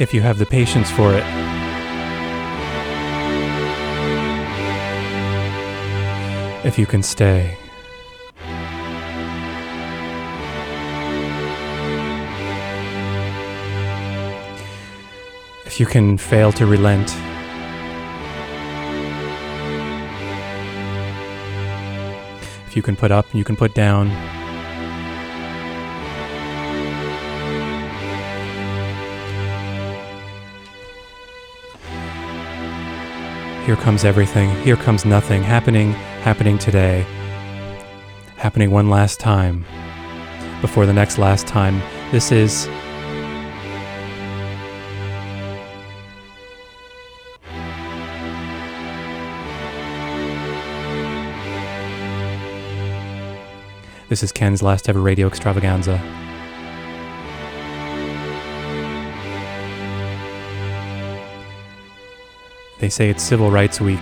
if you have the patience for it. If you can stay. If you can fail to relent. If you can put up, you can put down. Here comes everything. Here comes nothing. Happening, happening today. Happening one last time. Before the next last time. This is. This is Ken's last ever radio extravaganza. They say it's Civil Rights Week.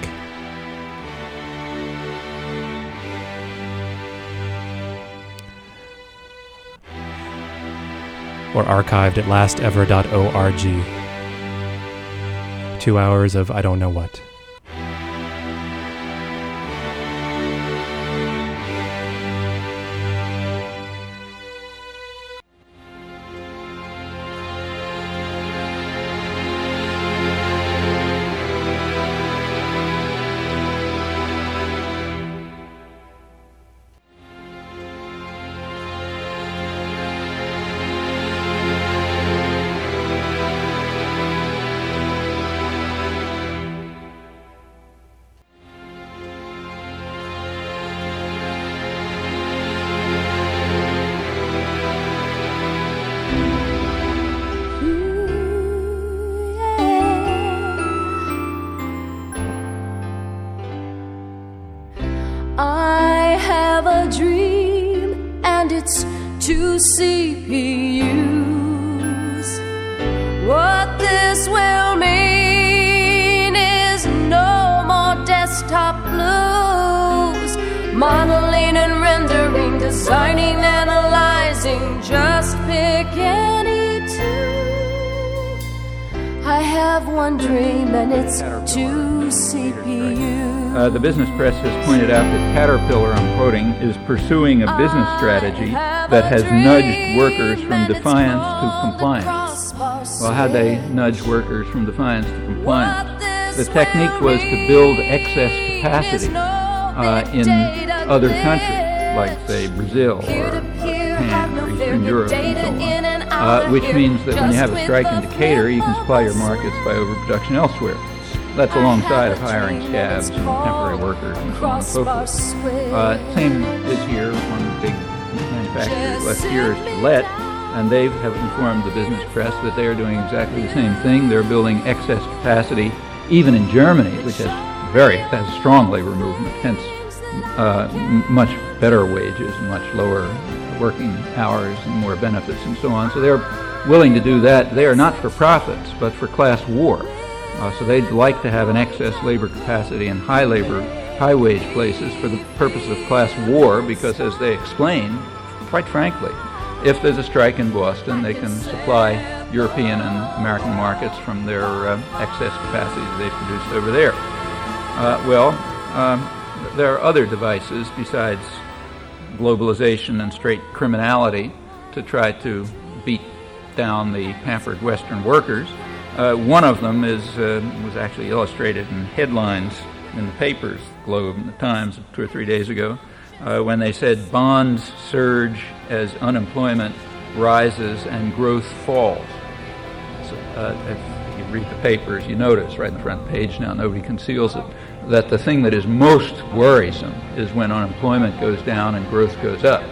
Or archived at lastever.org. Two hours of I don't know what. Strategy that has nudged workers from defiance to compliance. Well, how'd they nudge workers from defiance to compliance? The technique was to build excess capacity uh, in other countries, like, say, Brazil or Japan or Eastern Europe and so on, uh, which means that when you have a strike in Decatur, you can supply your markets by overproduction elsewhere. That's alongside of hiring scabs and temporary workers and so on and so forth. Uh, same is here. One of the big here is Gillette, and they have informed the business press that they are doing exactly the same thing. They're building excess capacity, even in Germany, which has very has strong labor movement, hence uh, much better wages and much lower working hours and more benefits and so on. So they're willing to do that. They are not for profits, but for class war. Uh, so they'd like to have an excess labor capacity in high labor, high wage places for the purpose of class war because, as they explain, quite frankly, if there's a strike in Boston, they can supply European and American markets from their uh, excess capacity they've produced over there. Uh, well, um, there are other devices besides globalization and straight criminality to try to beat down the pampered Western workers. Uh, one of them is, uh, was actually illustrated in headlines in the papers, Globe and the Times, two or three days ago, uh, when they said bonds surge as unemployment rises and growth falls. So, uh, if you read the papers, you notice right in the front page now, nobody conceals it, that the thing that is most worrisome is when unemployment goes down and growth goes up.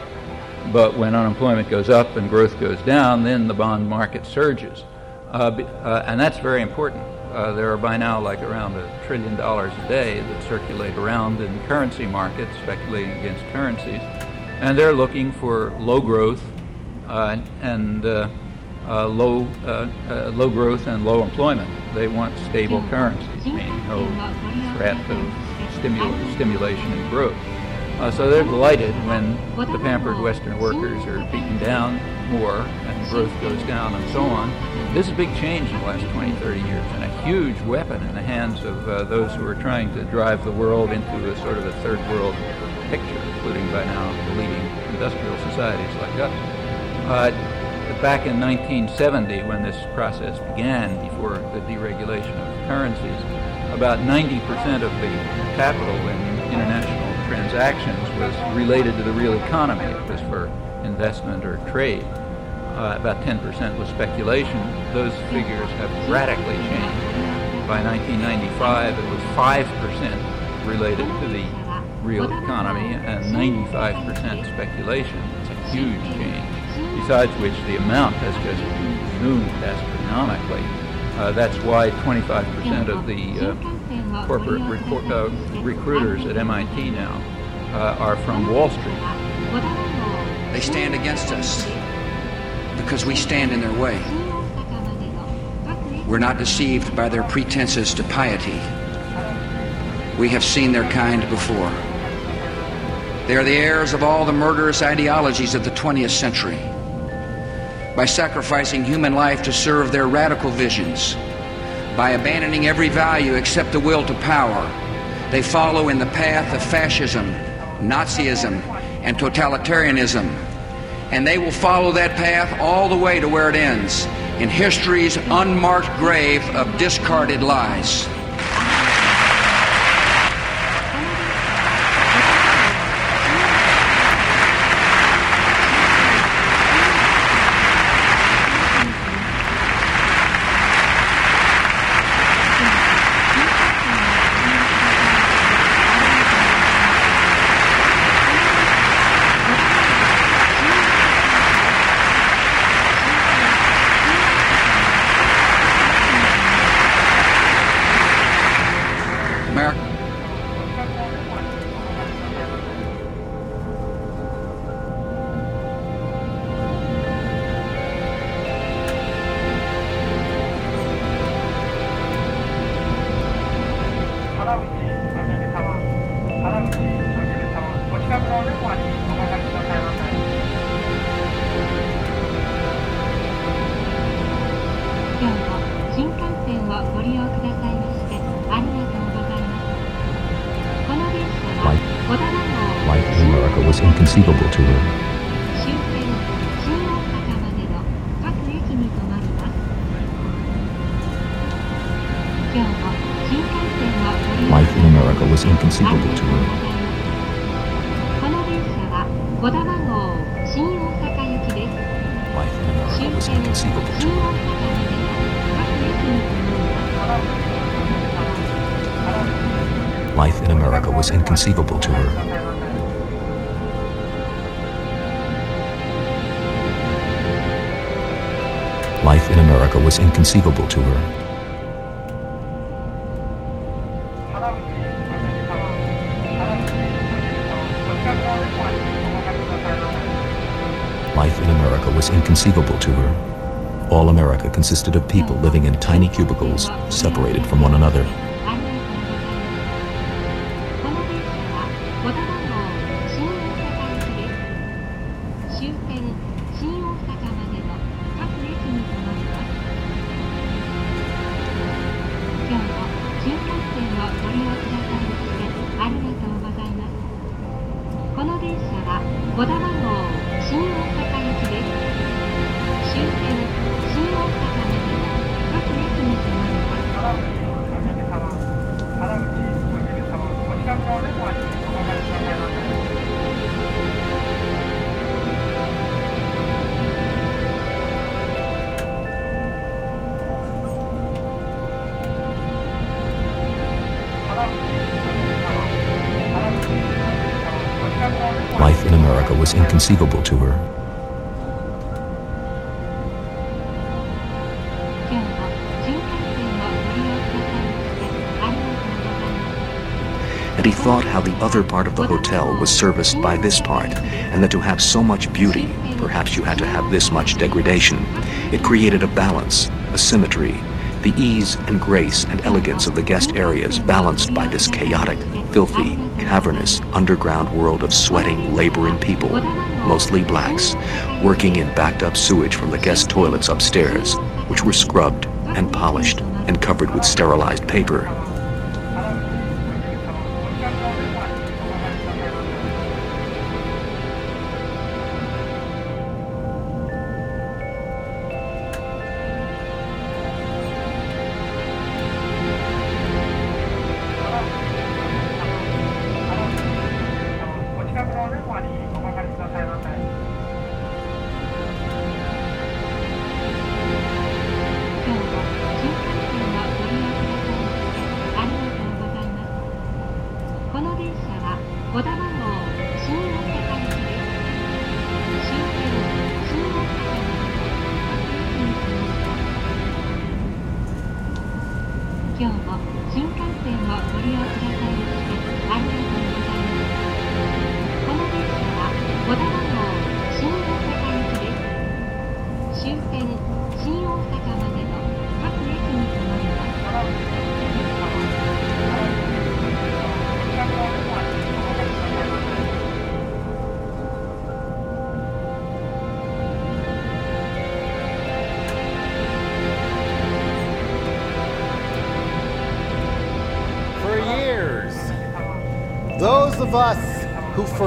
But when unemployment goes up and growth goes down, then the bond market surges. Uh, uh, and that's very important. Uh, there are by now like around a trillion dollars a day that circulate around in currency markets, speculating against currencies. And they're looking for low growth uh, and uh, uh, low, uh, uh, low growth and low employment. They want stable currencies, meaning no threat of stimul- stimulation and growth. Uh, so they're delighted when the pampered Western workers are beaten down more and growth goes down and so on. This is a big change in the last 20, 30 years and a huge weapon in the hands of uh, those who are trying to drive the world into a sort of a third world picture, including by now the leading industrial societies like us. Uh, back in 1970, when this process began, before the deregulation of currencies, about 90% of the capital in international transactions was related to the real economy. It was for investment or trade. Uh, about 10% was speculation. Those figures have radically changed. By 1995, it was 5% related to the real economy and 95% speculation. It's a huge change. Besides which, the amount has just zoomed astronomically. Uh, that's why 25% of the uh, corporate recor- uh, recruiters at MIT now uh, are from Wall Street. They stand against us because we stand in their way. We're not deceived by their pretenses to piety. We have seen their kind before. They are the heirs of all the murderous ideologies of the 20th century by sacrificing human life to serve their radical visions, by abandoning every value except the will to power. They follow in the path of fascism, Nazism, and totalitarianism. And they will follow that path all the way to where it ends in history's unmarked grave of discarded lies. Inconceivable to her. Life in America was inconceivable to her. All America consisted of people living in tiny cubicles, separated from one another. Inconceivable to her. And he thought how the other part of the hotel was serviced by this part, and that to have so much beauty, perhaps you had to have this much degradation. It created a balance, a symmetry, the ease and grace and elegance of the guest areas balanced by this chaotic, filthy, cavernous, underground world of sweating, laboring people mostly blacks, working in backed up sewage from the guest toilets upstairs, which were scrubbed and polished and covered with sterilized paper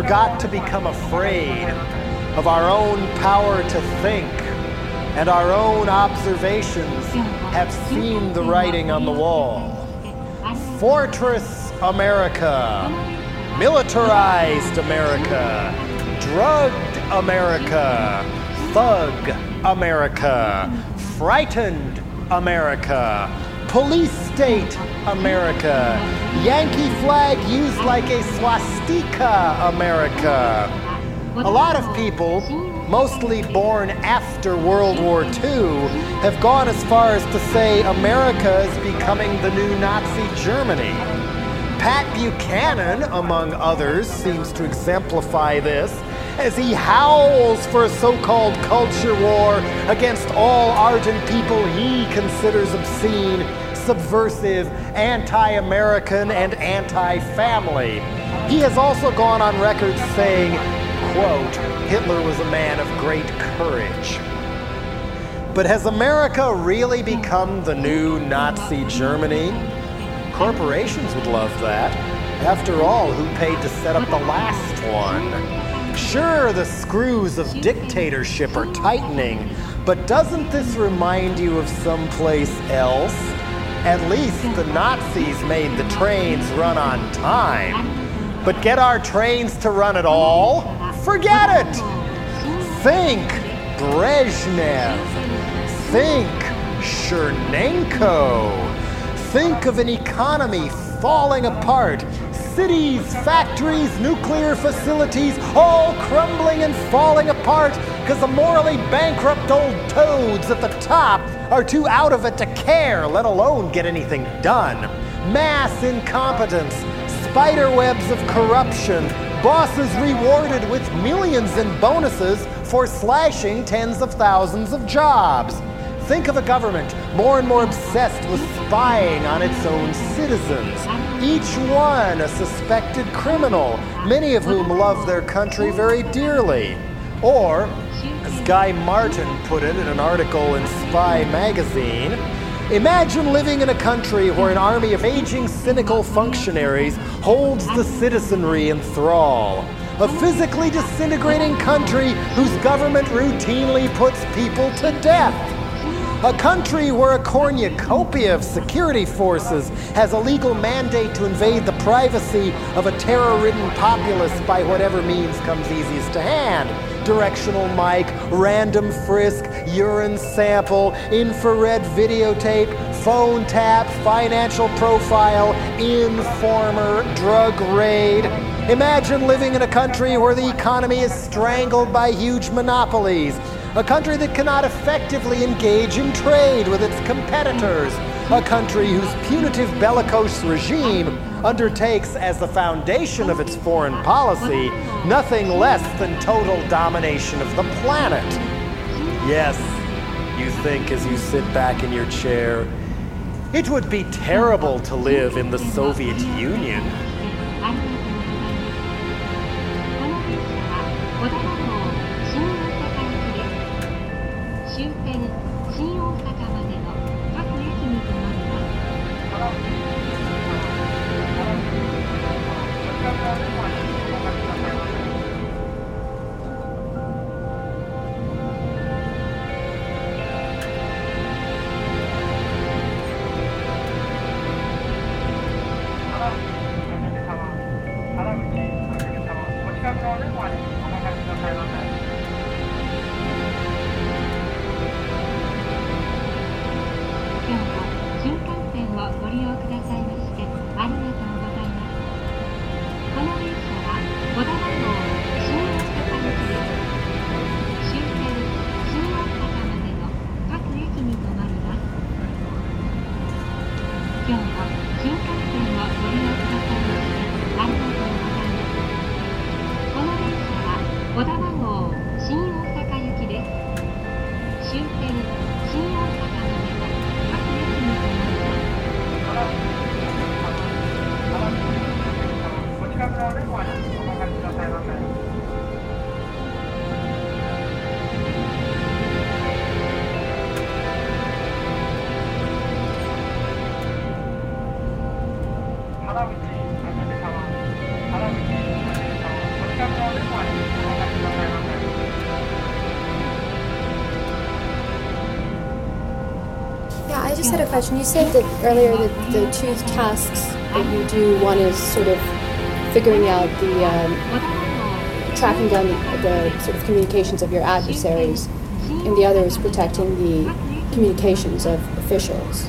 forgot to become afraid of our own power to think and our own observations have seen the writing on the wall. Fortress America, militarized America, drugged America, thug America, frightened America, police state America, Yankee flag used like a swastika America. A lot of people, mostly born after World War II, have gone as far as to say America is becoming the new Nazi Germany. Pat Buchanan, among others, seems to exemplify this as he howls for a so called culture war against all ardent people he considers obscene, subversive, anti American, and anti family. He has also gone on record saying, quote, Hitler was a man of great courage. But has America really become the new Nazi Germany? Corporations would love that. After all, who paid to set up the last one? Sure, the screws of dictatorship are tightening, but doesn't this remind you of someplace else? At least the Nazis made the trains run on time. But get our trains to run at all? Forget it! Think Brezhnev. Think Chernenko. Think of an economy falling apart cities, factories, nuclear facilities, all crumbling and falling apart because the morally bankrupt old toads at the top are too out of it to care, let alone get anything done. Mass incompetence, spider webs of corruption, bosses rewarded with millions in bonuses for slashing tens of thousands of jobs. Think of a government more and more obsessed with spying on its own citizens, each one a suspected criminal, many of whom love their country very dearly. Or, as Guy Martin put it in an article in Spy magazine, Imagine living in a country where an army of aging, cynical functionaries holds the citizenry in thrall. A physically disintegrating country whose government routinely puts people to death. A country where a cornucopia of security forces has a legal mandate to invade the privacy of a terror ridden populace by whatever means comes easiest to hand. Directional mic, random frisk, urine sample, infrared videotape, phone tap, financial profile, informer, drug raid. Imagine living in a country where the economy is strangled by huge monopolies a country that cannot effectively engage in trade with its competitors, a country whose punitive bellicose regime undertakes as the foundation of its foreign policy nothing less than total domination of the planet. Yes, you think as you sit back in your chair, it would be terrible to live in the Soviet Union. Just had a question. You said that earlier that the two tasks that you do, one is sort of figuring out the um, tracking down the, sort of communications of your adversaries, and the other is protecting the communications of officials.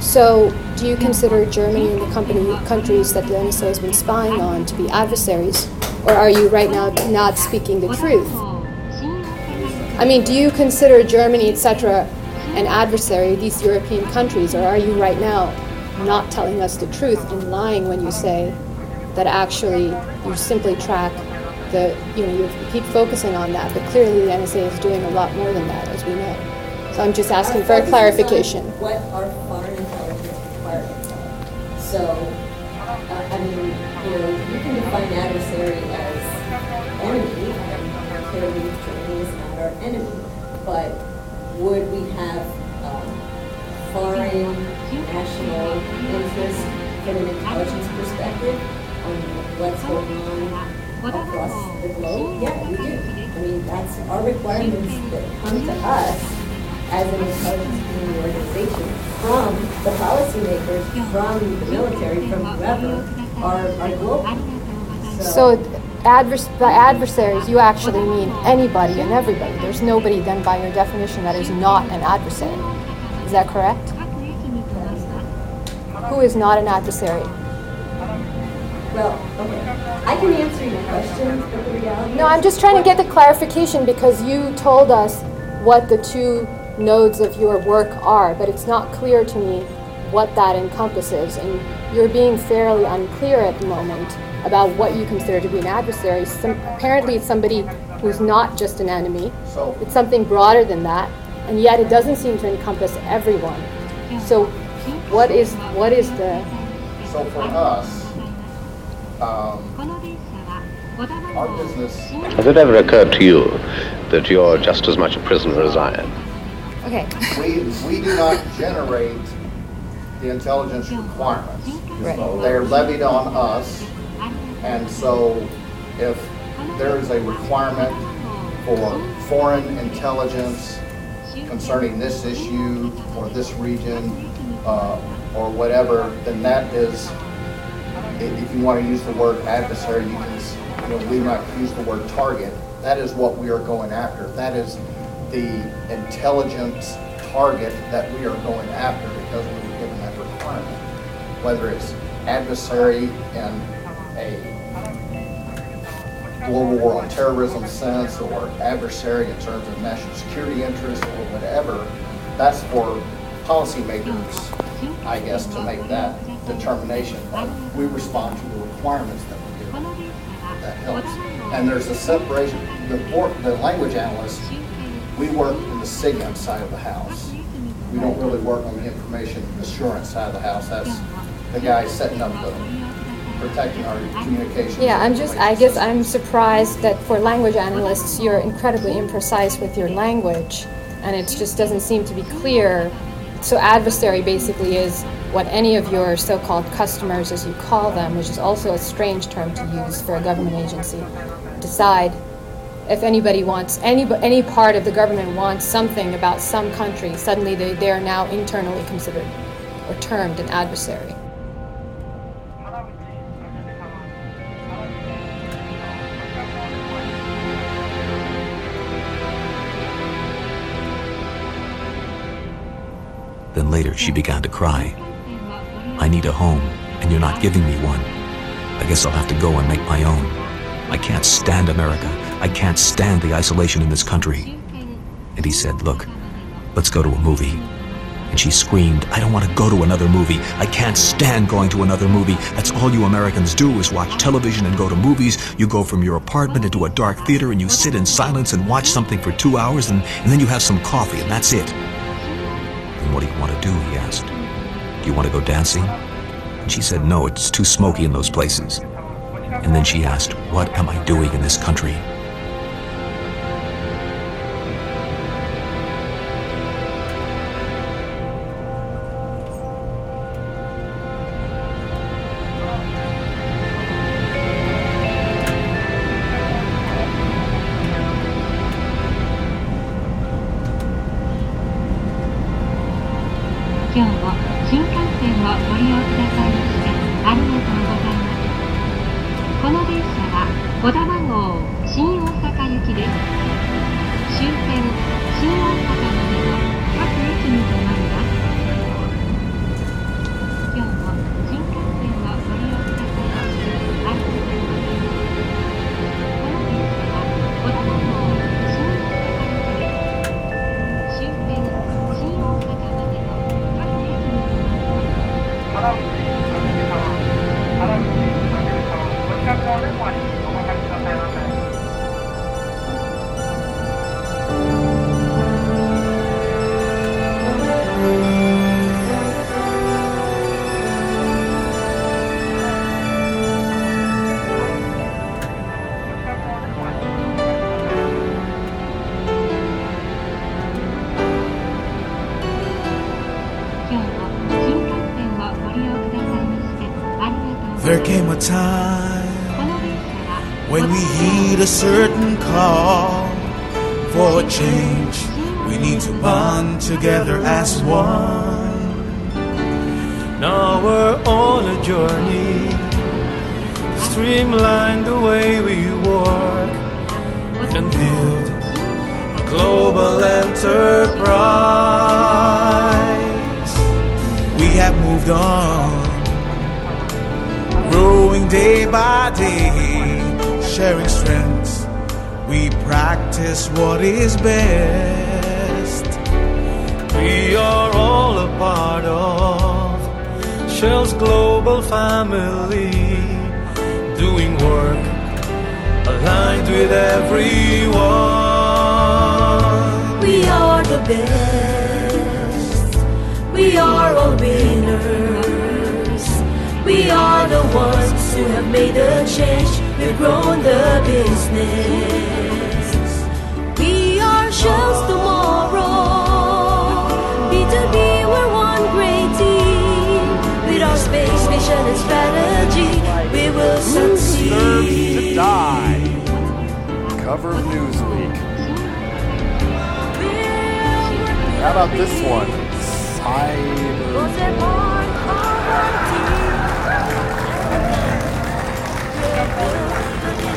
So, do you consider Germany and the company countries that the NSA has been spying on to be adversaries, or are you right now not speaking the truth? I mean, do you consider Germany, etc., an adversary, these European countries, or are you right now not telling us the truth and lying when you say that actually you simply track the, you know, you keep focusing on that, but clearly the NSA is doing a lot more than that, as we know. So I'm just asking for a clarification. What are foreign intelligence requirements are. So, uh, I mean, you know, you can define adversary as enemy, and clearly Germany is not our enemy, but would we have um, foreign national interest from an intelligence perspective on what's going on across the globe? Yeah, we do. I mean, that's our requirements that come to us as an intelligence community organization from the policymakers, from the military, from whoever, are, are global. So, so advers- by adversaries, you actually mean anybody and everybody. There's nobody then, by your definition, that is not an adversary. Is that correct? Who is not an adversary? Well, okay. I can answer your question, but the reality No, I'm just trying to get the clarification because you told us what the two nodes of your work are, but it's not clear to me what that encompasses, and you're being fairly unclear at the moment about what you consider to be an adversary. Some, apparently, it's somebody who's not just an enemy. So it's something broader than that, and yet it doesn't seem to encompass everyone. So, what is what is the? So for us, um, our business. Has it ever occurred to you that you're just as much a prisoner as I am? Okay. We we do not generate the intelligence requirements. Right. So they're levied on us and so if there is a requirement for foreign intelligence concerning this issue or this region uh, or whatever, then that is, if you want to use the word adversary, you can, you know, we might use the word target. That is what we are going after. That is the intelligence target that we are going after because we given that requirement. Whether it's adversary and a global war on terrorism sense or adversary in terms of national security interests or whatever, that's for policymakers, I guess, to make that determination. We respond to the requirements that we give. That helps. And there's a separation. The, the language analysts, we work in the SIGINT side of the house. We don't really work on the information assurance side of the house. That's the guy setting up the protecting our communication. Yeah, I'm just, I guess I'm surprised that for language analysts, you're incredibly imprecise with your language. and it just doesn't seem to be clear. So, adversary basically is what any of your so called customers, as you call them, which is also a strange term to use for a government agency, decide if anybody wants any any part of the government wants something about some country suddenly they, they are now internally considered or termed an adversary Then later she began to cry. I need a home, and you're not giving me one. I guess I'll have to go and make my own. I can't stand America. I can't stand the isolation in this country. And he said, Look, let's go to a movie. And she screamed, I don't want to go to another movie. I can't stand going to another movie. That's all you Americans do is watch television and go to movies. You go from your apartment into a dark theater and you sit in silence and watch something for two hours and, and then you have some coffee and that's it. And what do you want to do? He asked. Do you want to go dancing? And she said, No, it's too smoky in those places. And then she asked, What am I doing in this country? For change. We need to bond together as one. Now we're on a journey streamline the way we work and build a global enterprise. We have moved on growing day by day, sharing practice what is best. We are all a part of Shell's global family, doing work aligned with everyone. We are the best. We are all winners. We are the ones who have made a change. We've grown the business. Vision and strategy, we will succeed. to die? Cover of Newsweek. How about this one?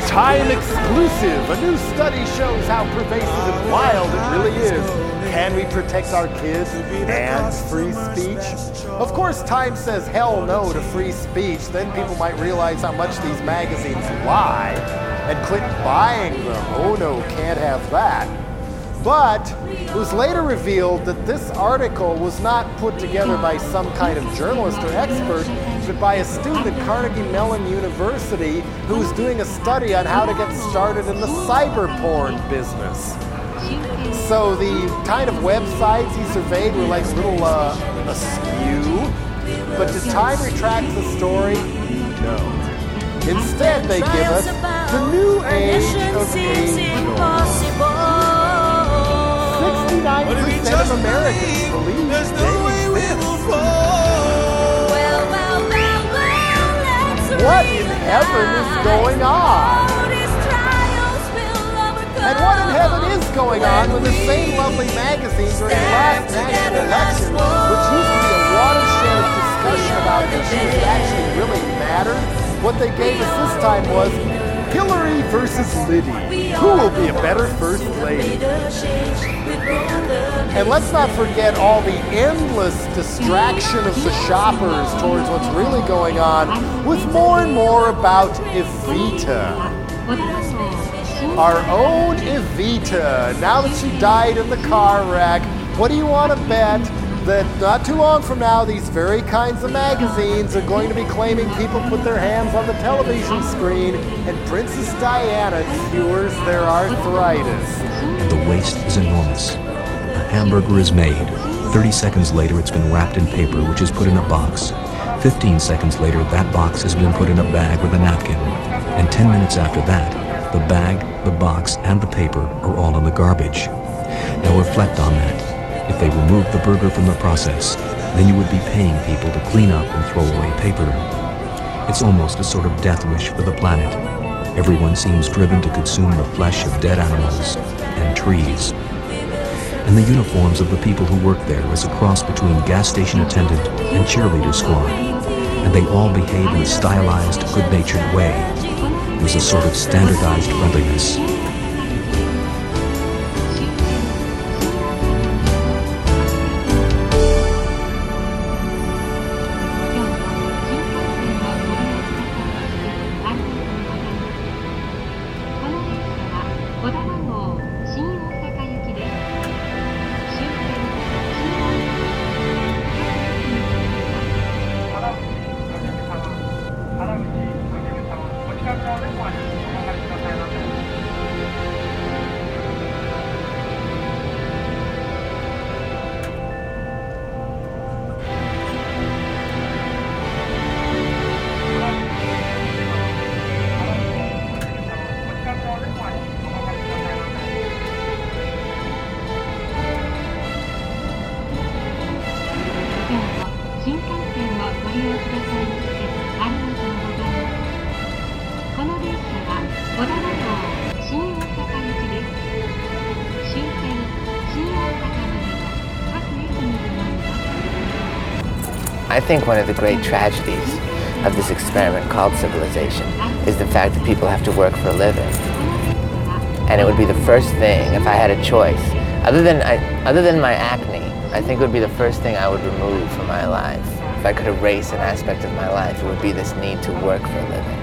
Time exclusive. A new study shows how pervasive and wild it really is. Can we protect our kids and free speech? Of course, Time says hell no to free speech. Then people might realize how much these magazines lie and quit buying them. Oh no, can't have that. But it was later revealed that this article was not put together by some kind of journalist or expert, but by a student at Carnegie Mellon University who was doing a study on how to get started in the cyber porn business. So the kind of websites he surveyed were like a little uh, askew. But did Time retract the story? No. Instead, they give us the new age of age. 69 of Americans believe they exist. What in heaven is going on? These trials will overcome. And what in heaven is going on with the same lovely magazine during the last national election, which used to be a watershed of discussion about issues that actually really mattered, what they gave us this time was Hillary versus Liddy. Who will be a better first lady? And let's not forget all the endless distraction of the shoppers towards what's really going on with more and more about Evita. Our own Evita. Now that she died in the car wreck, what do you want to bet that not too long from now, these very kinds of magazines are going to be claiming people put their hands on the television screen and Princess Diana cures their arthritis? and the waste is enormous. A hamburger is made. 30 seconds later, it's been wrapped in paper, which is put in a box. 15 seconds later, that box has been put in a bag with a napkin. And 10 minutes after that, the bag, the box, and the paper are all in the garbage. Now reflect on that. If they removed the burger from the process, then you would be paying people to clean up and throw away paper. It's almost a sort of death wish for the planet. Everyone seems driven to consume the flesh of dead animals and trees. And the uniforms of the people who work there is a cross between gas station attendant and cheerleader squad. And they all behave in a stylized, good-natured way. There's a sort of standardized friendliness. Think one of the great tragedies of this experiment called civilization is the fact that people have to work for a living. And it would be the first thing if I had a choice. Other than I, other than my acne, I think it would be the first thing I would remove from my life. If I could erase an aspect of my life, it would be this need to work for a living.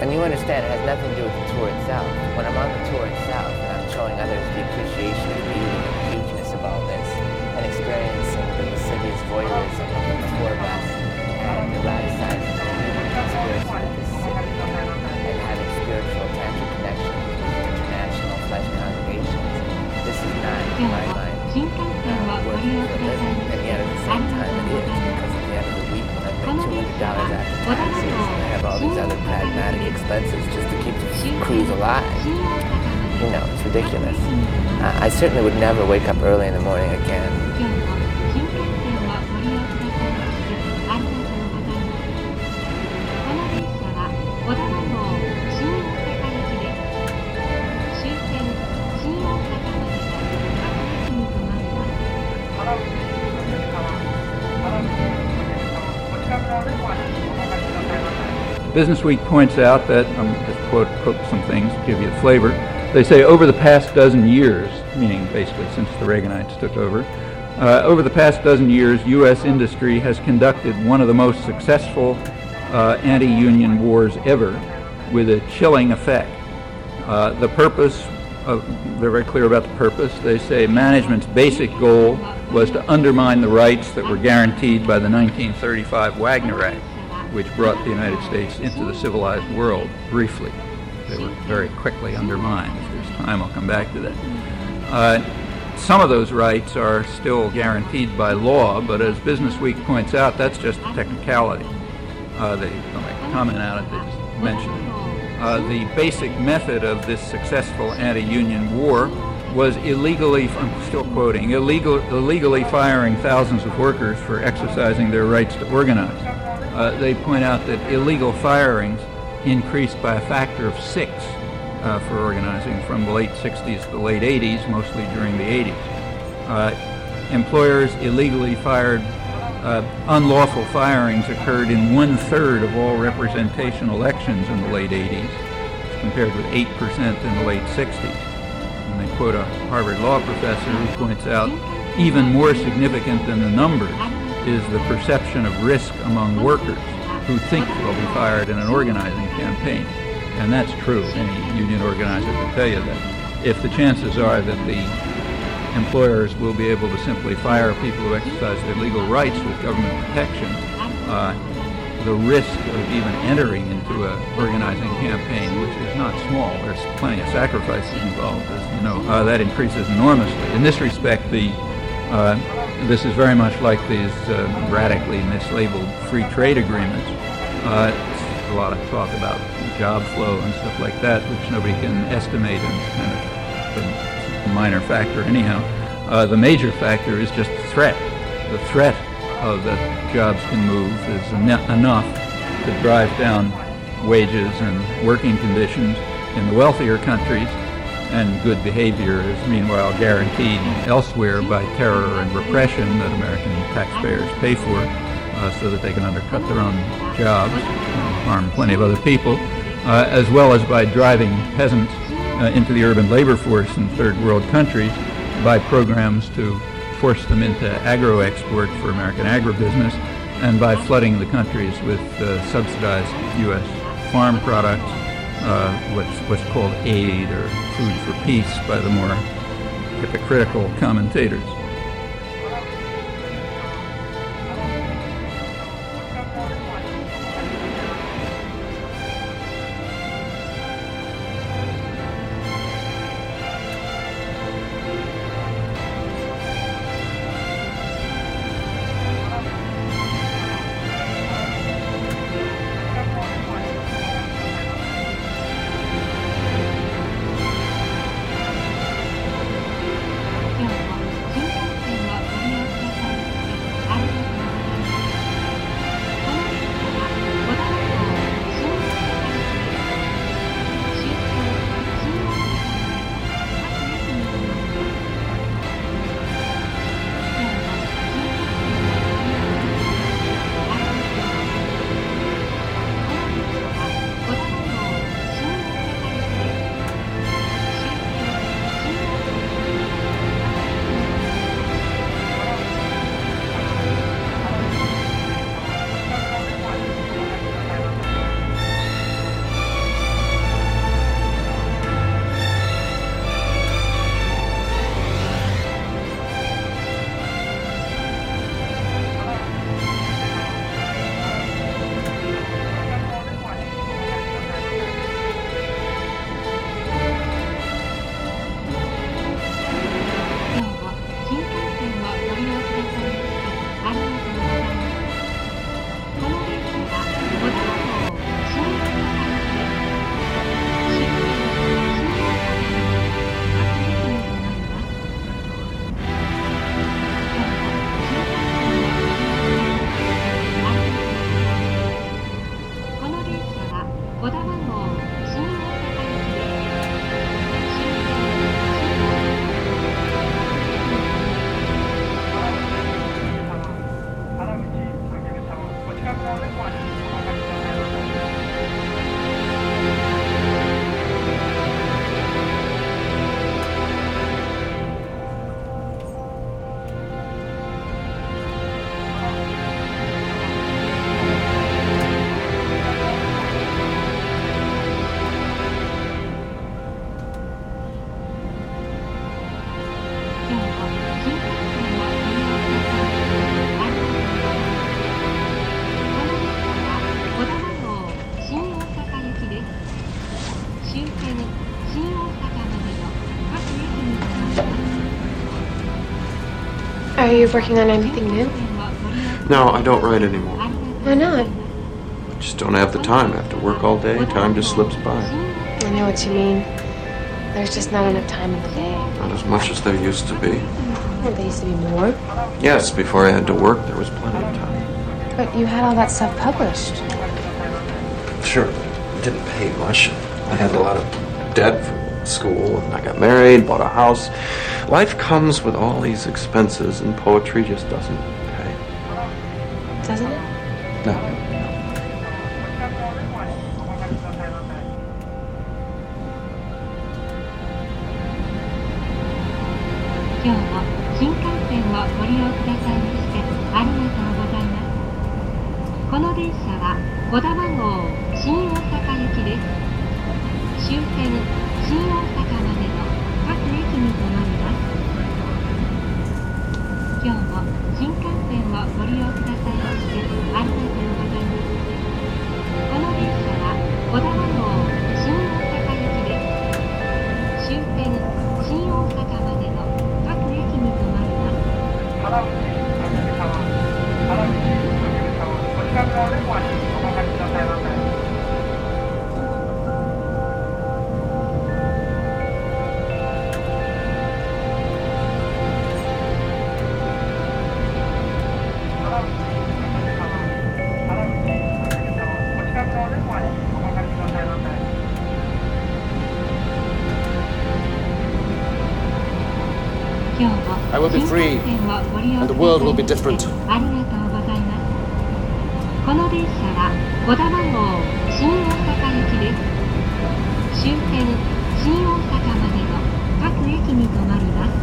And you understand, it has nothing to do with the tour itself. When I'm on the tour itself and I'm showing others the appreciation voyeurism the us, and the city, and having spiritual tantric with international flesh congregations, this is not, in my mind, uh, work for living. And the same time it is, because at the end of the week when I make $200 after taxes, and I have all these other pragmatic expenses just to keep the cruise alive. You know, it's ridiculous. I certainly would never wake up early in the morning again.「Business Week points out that, I'm just quote, quote some things to give you a flavor. They say over the past dozen years, meaning basically since the Reaganites took over, uh, over the past dozen years, U.S. industry has conducted one of the most successful uh, anti-union wars ever with a chilling effect. Uh, the purpose, of, they're very clear about the purpose. They say management's basic goal was to undermine the rights that were guaranteed by the 1935 Wagner Act, which brought the United States into the civilized world briefly. They were very quickly undermined. If there's time, I'll come back to that. Uh, some of those rights are still guaranteed by law, but as Business Week points out, that's just a technicality. Uh, they don't make a comment on it, they just mention it. Uh, the basic method of this successful anti-union war was illegally, I'm still quoting, illegal, illegally firing thousands of workers for exercising their rights to organize. Uh, they point out that illegal firings increased by a factor of six uh, for organizing from the late 60s to the late 80s, mostly during the 80s. Uh, employers illegally fired, uh, unlawful firings occurred in one third of all representation elections in the late 80s, compared with 8% in the late 60s. And they quote a Harvard law professor who points out even more significant than the numbers is the perception of risk among workers who think they'll be fired in an organizing campaign. And that's true. Any union organizer can tell you that. If the chances are that the employers will be able to simply fire people who exercise their legal rights with government protection, uh, the risk of even entering into an organizing campaign, which is not small, there's plenty of sacrifices involved, as you know, uh, that increases enormously. In this respect, the uh, this is very much like these uh, radically mislabeled free trade agreements. Uh, a lot of talk about job flow and stuff like that, which nobody can estimate and kind of a minor factor anyhow. Uh, the major factor is just the threat. The threat of that jobs can move is en- enough to drive down wages and working conditions in the wealthier countries and good behavior is meanwhile guaranteed elsewhere by terror and repression that American taxpayers pay for uh, so that they can undercut their own jobs and harm plenty of other people, uh, as well as by driving peasants uh, into the urban labor force in third world countries by programs to force them into agro-export for American agribusiness and by flooding the countries with uh, subsidized U.S. farm products uh, what's, what's called aid or food for peace by the more hypocritical commentators. Are you working on anything new? No, I don't write anymore. Why not? just don't have the time. I have to work all day. Time just slips by. I know what you mean. There's just not enough time in the day. Not as much as there used to be. Well, there used to be more. Yes, before I had to work, there was plenty of time. But you had all that stuff published. Sure, it didn't pay much. I had a lot of debt from school, and I got married, bought a house. Life comes with all these expenses, and poetry just doesn't will be different. ありがとうございます。この電車は小田番号新大阪行きです。終点新大阪までの各駅に停まります。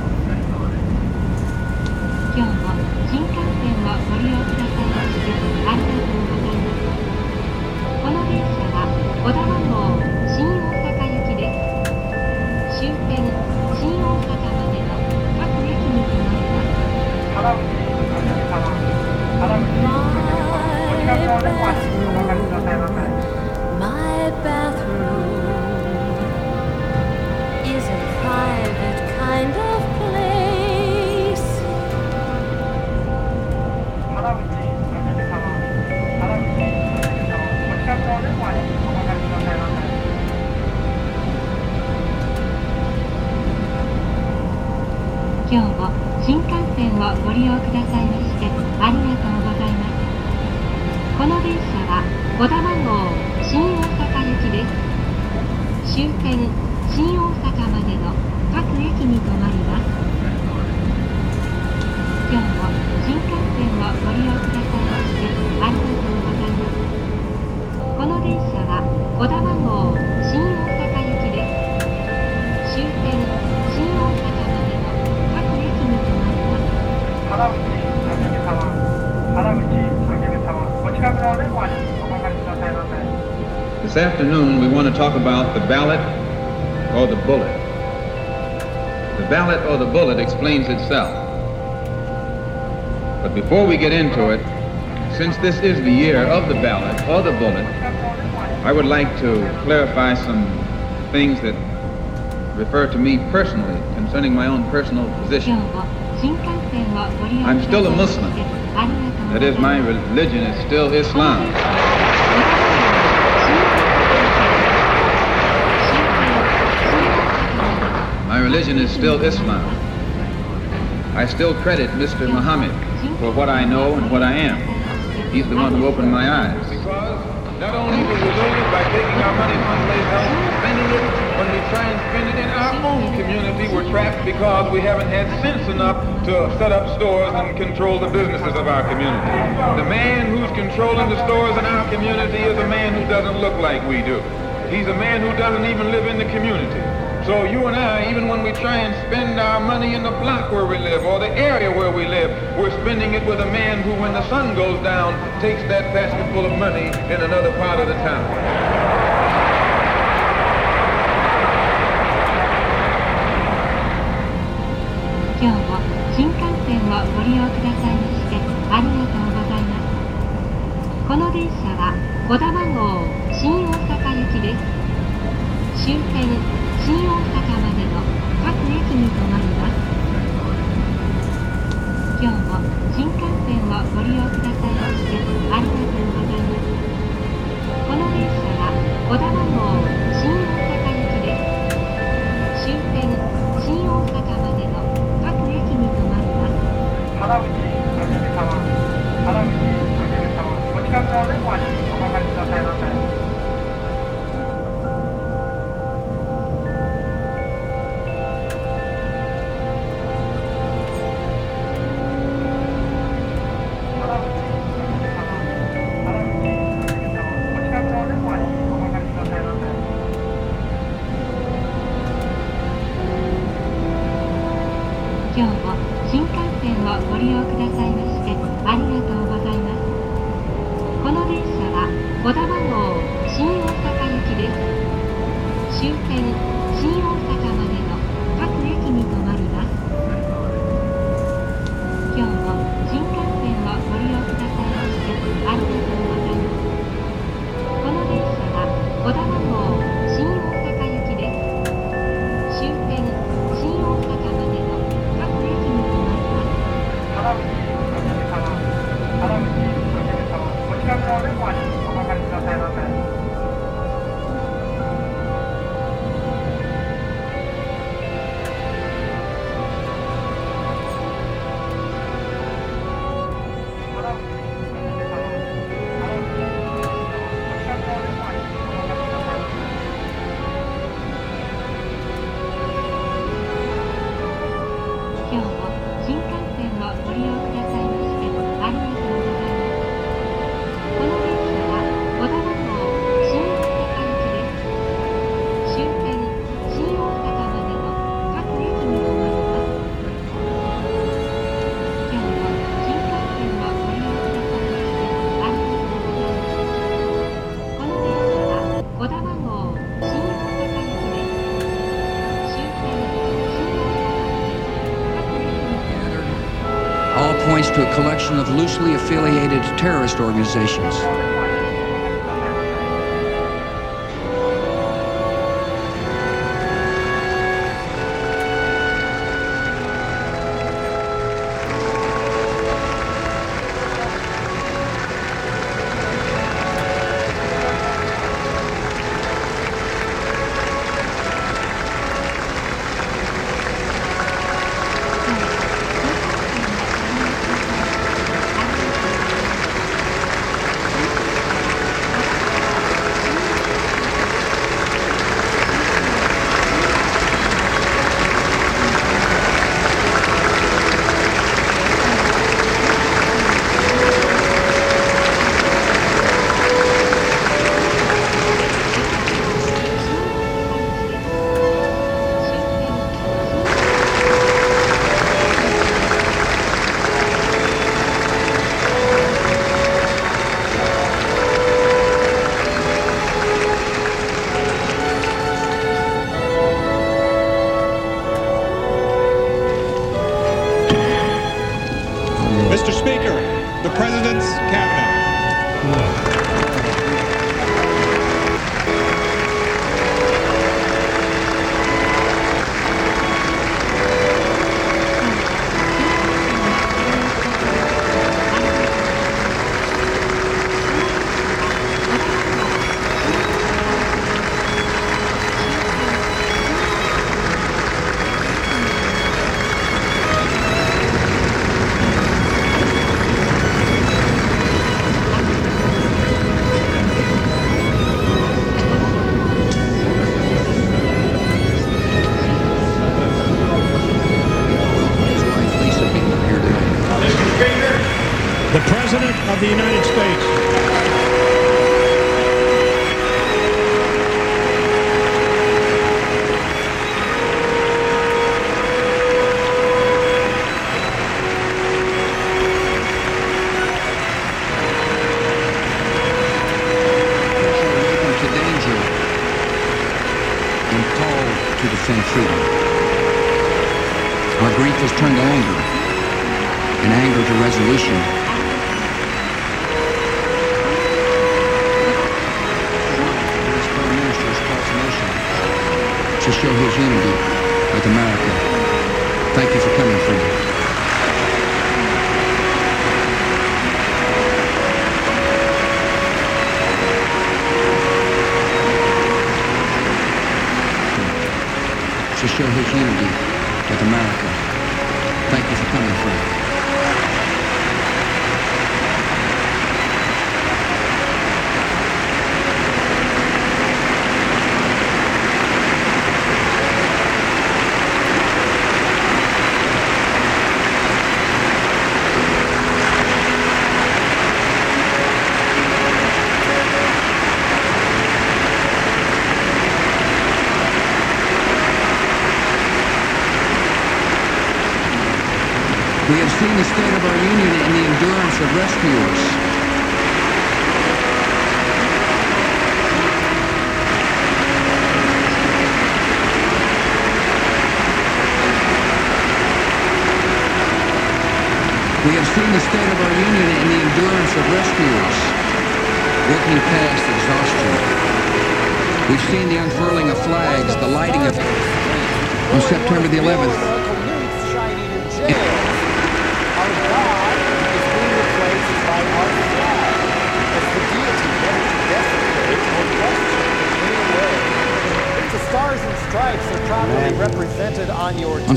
今日も新幹線をご利用くださいましてありがとうございます。この電車は小田 explains itself. But before we get into it, since this is the year of the ballot or the bullet, I would like to clarify some things that refer to me personally concerning my own personal position. I'm still a Muslim. That is, my religion is still Islam. My religion is still Islam. I still credit Mr. Muhammad for what I know and what I am. He's the one who opened my eyes. Because not only will we lose it by taking our money from place else spending it, when we try and spend it in our own community, we're trapped because we haven't had sense enough to set up stores and control the businesses of our community. The man who's controlling the stores in our community is a man who doesn't look like we do. He's a man who doesn't even live in the community. So you and I, even when we try and spend our money in the block where we live or the area where we live, we're spending it with a man who, when the sun goes down, takes that basket full of money in another part of the town. 今日も新大阪までの各駅に停まります今日も新幹線をご利用くださいましてありがとうございます。この車は小田原号 collection of loosely affiliated terrorist organizations. We the state of our union and the endurance of rescuers.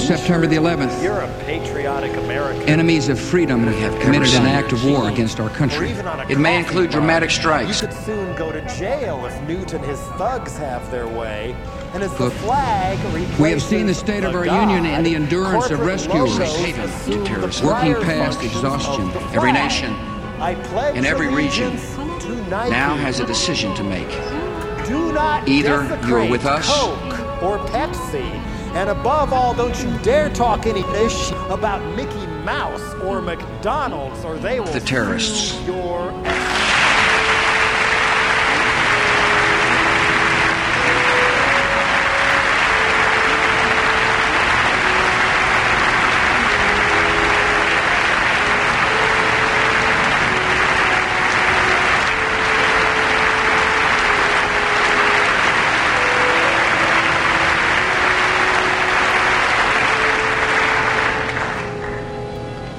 September the 11th, You're a patriotic American. enemies of freedom have committed an act of war against our country. It may include dramatic strikes. You could soon go to jail if Newt and his thugs have their way. And as the flag We have seen the state of our union in the endurance of rescuers, working past exhaustion. Every nation in every region now has a decision to make. Do not Either you are with us Coke or Pepsi. And above all, don't you dare talk any ish about Mickey Mouse or McDonald's, or they will The terrorists. your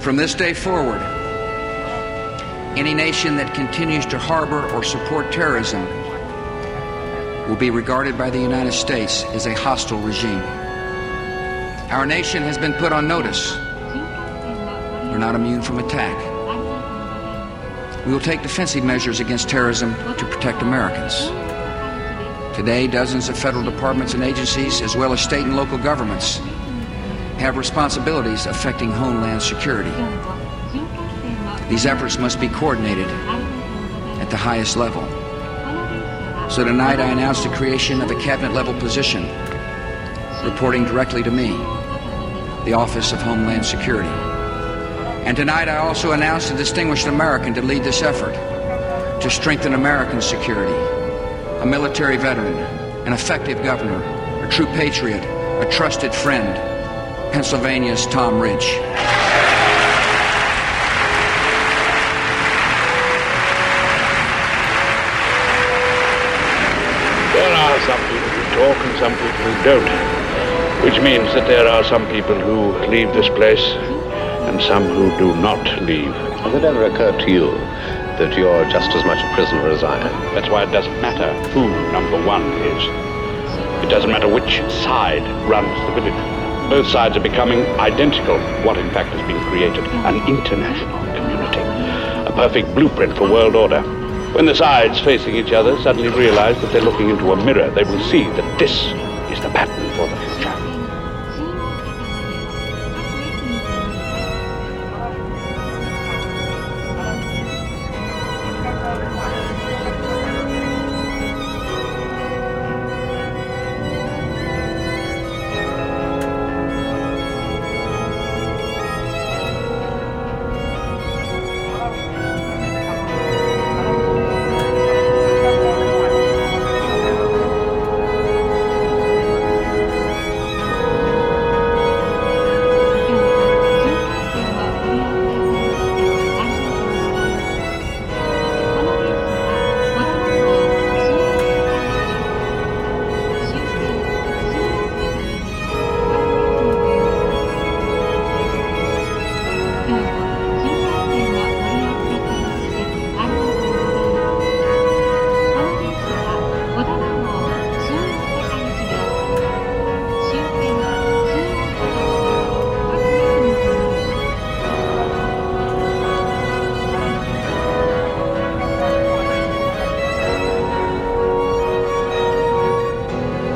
From this day forward, any nation that continues to harbor or support terrorism will be regarded by the United States as a hostile regime. Our nation has been put on notice. We're not immune from attack. We will take defensive measures against terrorism to protect Americans. Today, dozens of federal departments and agencies, as well as state and local governments, have responsibilities affecting homeland security. These efforts must be coordinated at the highest level. So tonight I announce the creation of a cabinet level position reporting directly to me, the Office of Homeland Security. And tonight I also announce a distinguished American to lead this effort to strengthen American security, a military veteran, an effective governor, a true patriot, a trusted friend, Pennsylvania's Tom Ridge. There are some people who talk and some people who don't, which means that there are some people who leave this place and some who do not leave. Has it ever occurred to you that you're just as much a prisoner as I am? That's why it doesn't matter who number one is. It doesn't matter which side runs the village. Both sides are becoming identical. What in fact has been created? An international community. A perfect blueprint for world order. When the sides facing each other suddenly realize that they're looking into a mirror, they will see that this is the pattern for the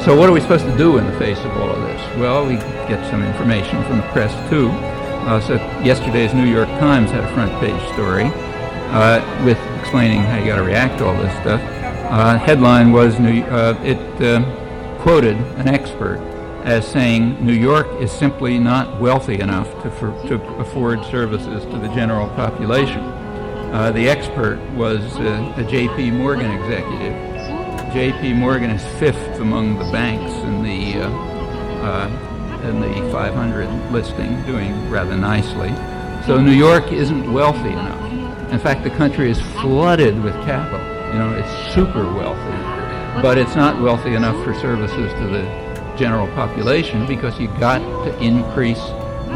So what are we supposed to do in the face of all of this? Well, we get some information from the press too. Uh, so yesterday's New York Times had a front page story uh, with explaining how you got to react to all this stuff. Uh, headline was New, uh, it uh, quoted an expert as saying New York is simply not wealthy enough to, for, to afford services to the general population. Uh, the expert was a J.P. Morgan executive. J.P. Morgan is fifth among the banks in the uh, uh, in the 500 listing, doing rather nicely. So New York isn't wealthy enough. In fact, the country is flooded with capital. You know, it's super wealthy, but it's not wealthy enough for services to the general population because you got to increase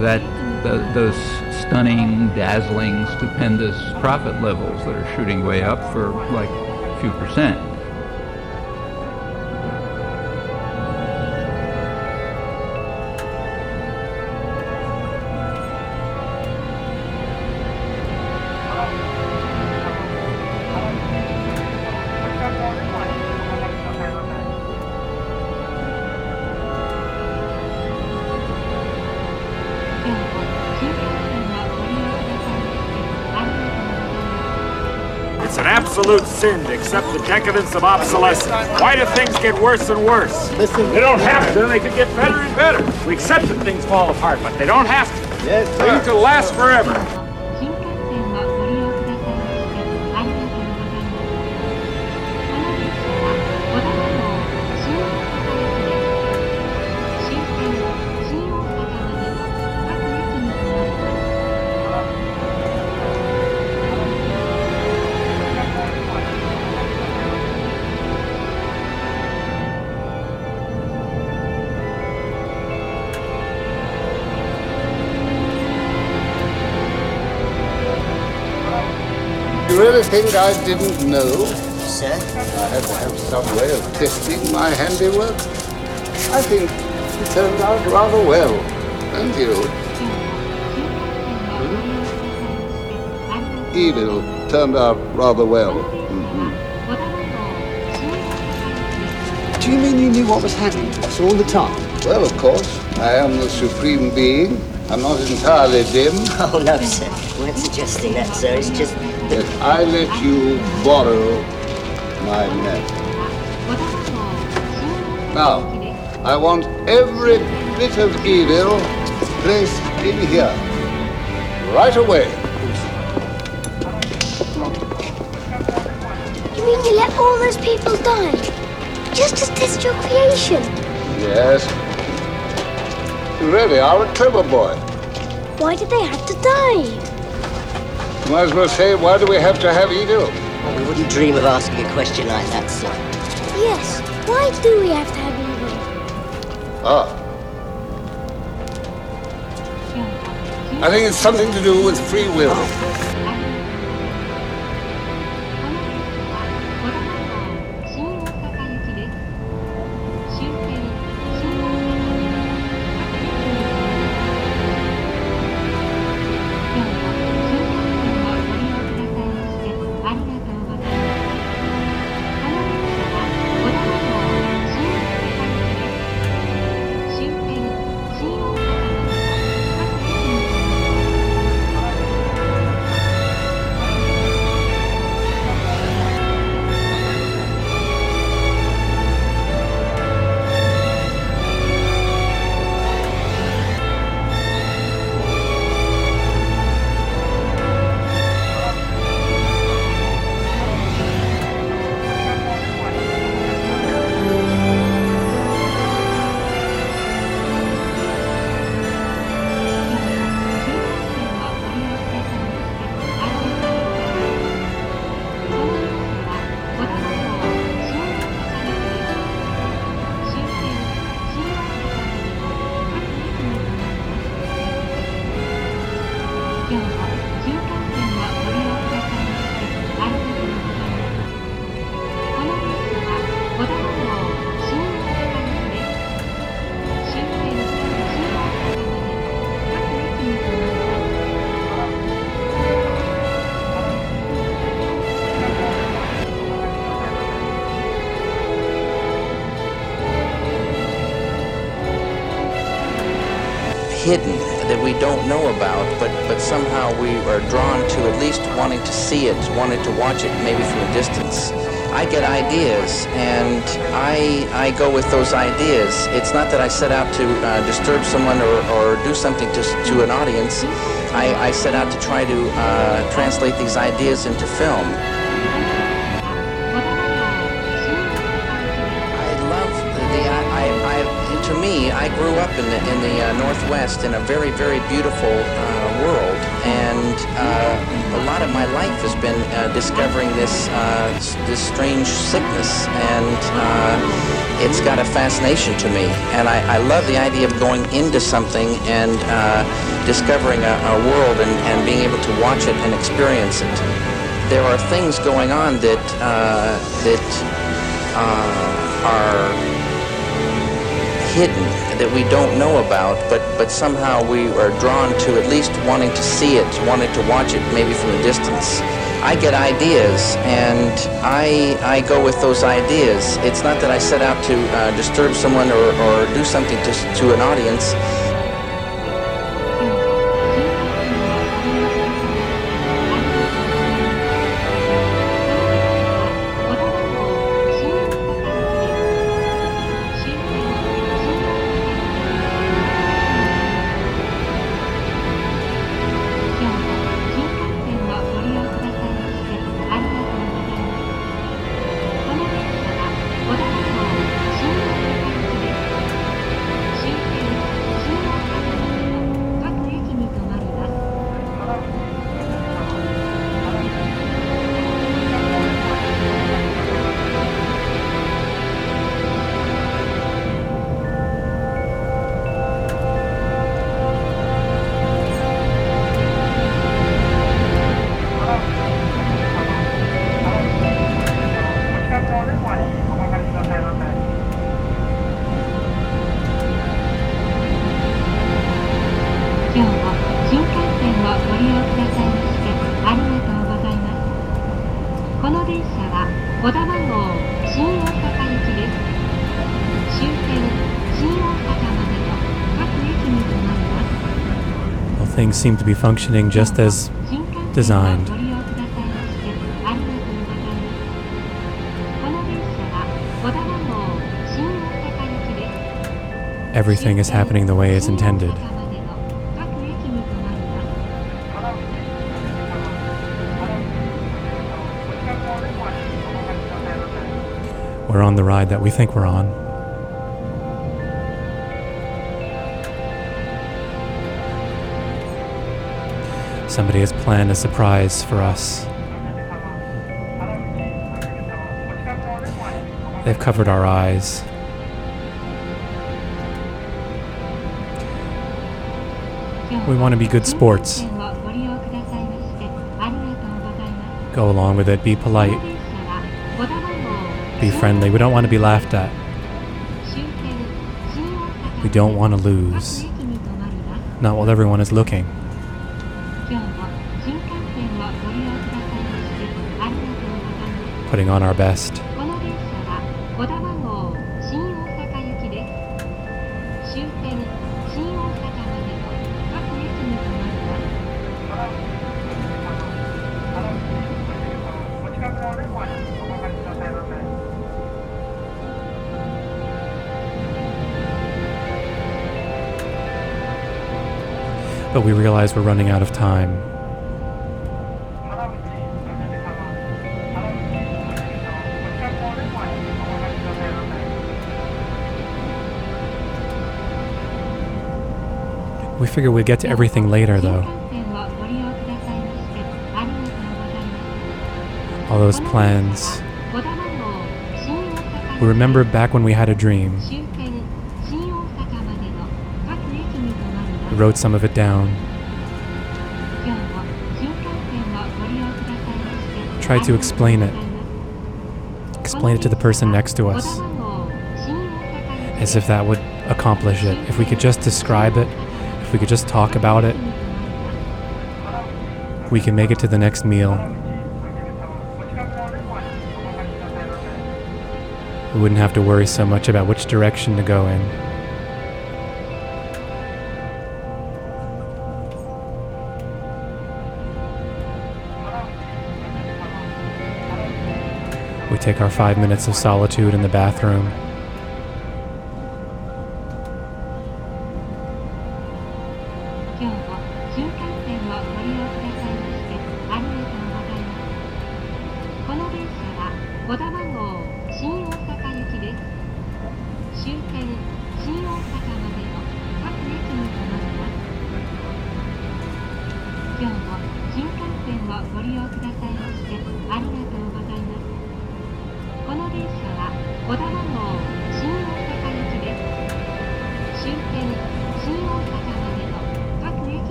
that the, those stunning, dazzling, stupendous profit levels that are shooting way up for like a few percent. Accept the decadence of obsolescence. Why do things get worse and worse? Listen, They don't have to. They could get better and better. We accept that things fall apart, but they don't have to. Yes, Things will last forever. You think I didn't know? Sir? I had to have some way of testing my handiwork. I think it turned out rather well. And you? Hmm? Evil turned out rather well. Mhm. Do you mean you knew what was happening to us all the time? Well, of course, I am the supreme being. I'm not entirely dim. Oh, no, sir. We weren't suggesting that, sir. It's just Yet I let you borrow my net. Now, I want every bit of evil placed in here. Right away. You mean you let all those people die? Just to test your creation? Yes. You really are a clever boy. Why did they have to die? You might as well say, why do we have to have evil? we wouldn't dream of asking a question like that, sir. Yes, why do we have to have evil? Ah. I think it's something to do with free will. Don't know about, but, but somehow we are drawn to at least wanting to see it, wanting to watch it maybe from a distance. I get ideas, and I I go with those ideas. It's not that I set out to uh, disturb someone or, or do something to, to an audience. I, I set out to try to uh, translate these ideas into film. I grew up in the in the uh, Northwest in a very very beautiful uh, world, and uh, a lot of my life has been uh, discovering this uh, this strange sickness, and uh, it's got a fascination to me, and I, I love the idea of going into something and discovering a, a world and, and being able to watch it and experience it. There are things going on that that are hidden that we don't know about, but, but somehow we are drawn to at least wanting to see it, wanting to watch it maybe from a distance. I get ideas and I, I go with those ideas. It's not that I set out to uh, disturb someone or, or do something to, to an audience. Things seem to be functioning just as designed. Everything is happening the way it's intended. We're on the ride that we think we're on. Somebody has planned a surprise for us. They've covered our eyes. We want to be good sports. Go along with it, be polite, be friendly. We don't want to be laughed at. We don't want to lose. Not while everyone is looking. Putting on our best. But we realize we're running out of time. We figure we'd get to everything later, though. All those plans. We remember back when we had a dream. Wrote some of it down. Tried to explain it. Explain it to the person next to us. As if that would accomplish it. If we could just describe it, if we could just talk about it, we can make it to the next meal. We wouldn't have to worry so much about which direction to go in. Take our five minutes of solitude in the bathroom.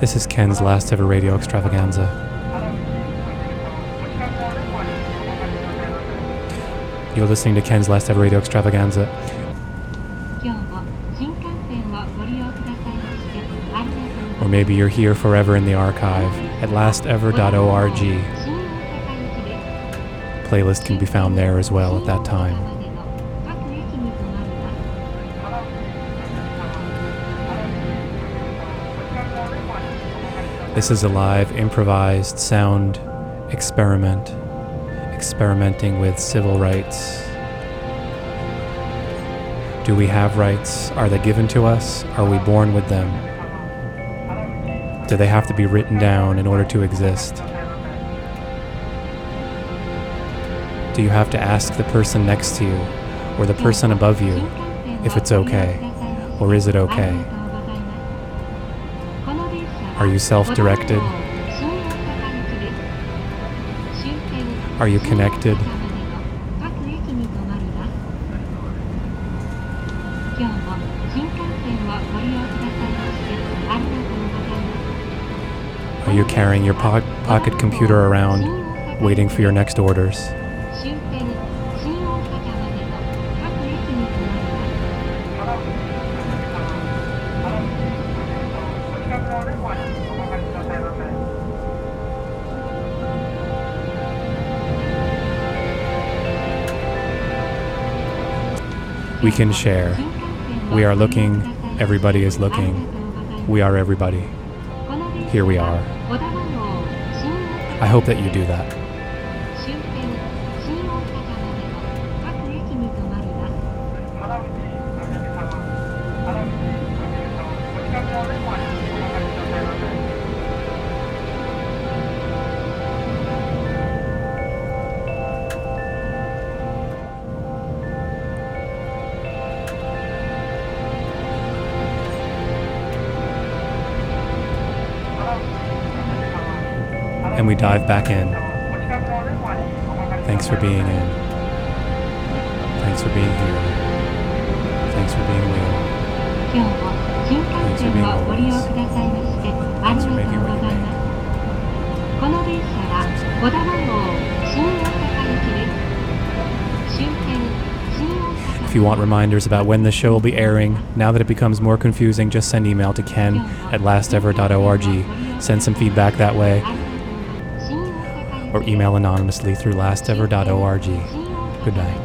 This is Ken's last ever radio extravaganza. You're listening to Ken's last ever radio extravaganza. Or maybe you're here forever in the archive at lastever.org. Playlist can be found there as well at that time. This is a live, improvised sound experiment, experimenting with civil rights. Do we have rights? Are they given to us? Are we born with them? Do they have to be written down in order to exist? Do you have to ask the person next to you or the person above you if it's okay? Or is it okay? Are you self directed? Are you connected? Are you carrying your po- pocket computer around, waiting for your next orders? We can share. We are looking. Everybody is looking. We are everybody. Here we are. I hope that you do that. dive back in. Thanks for being in. Thanks for being here. Thanks for being real. Thanks for being always. Thanks for making what you make. この電車は小田原号新大阪行きです。終点新大阪 If you want reminders about when the show will be airing, now that it becomes more confusing, just send email to ken at lastever.org. Send some feedback that way. Or email anonymously through lastever.org. Good night.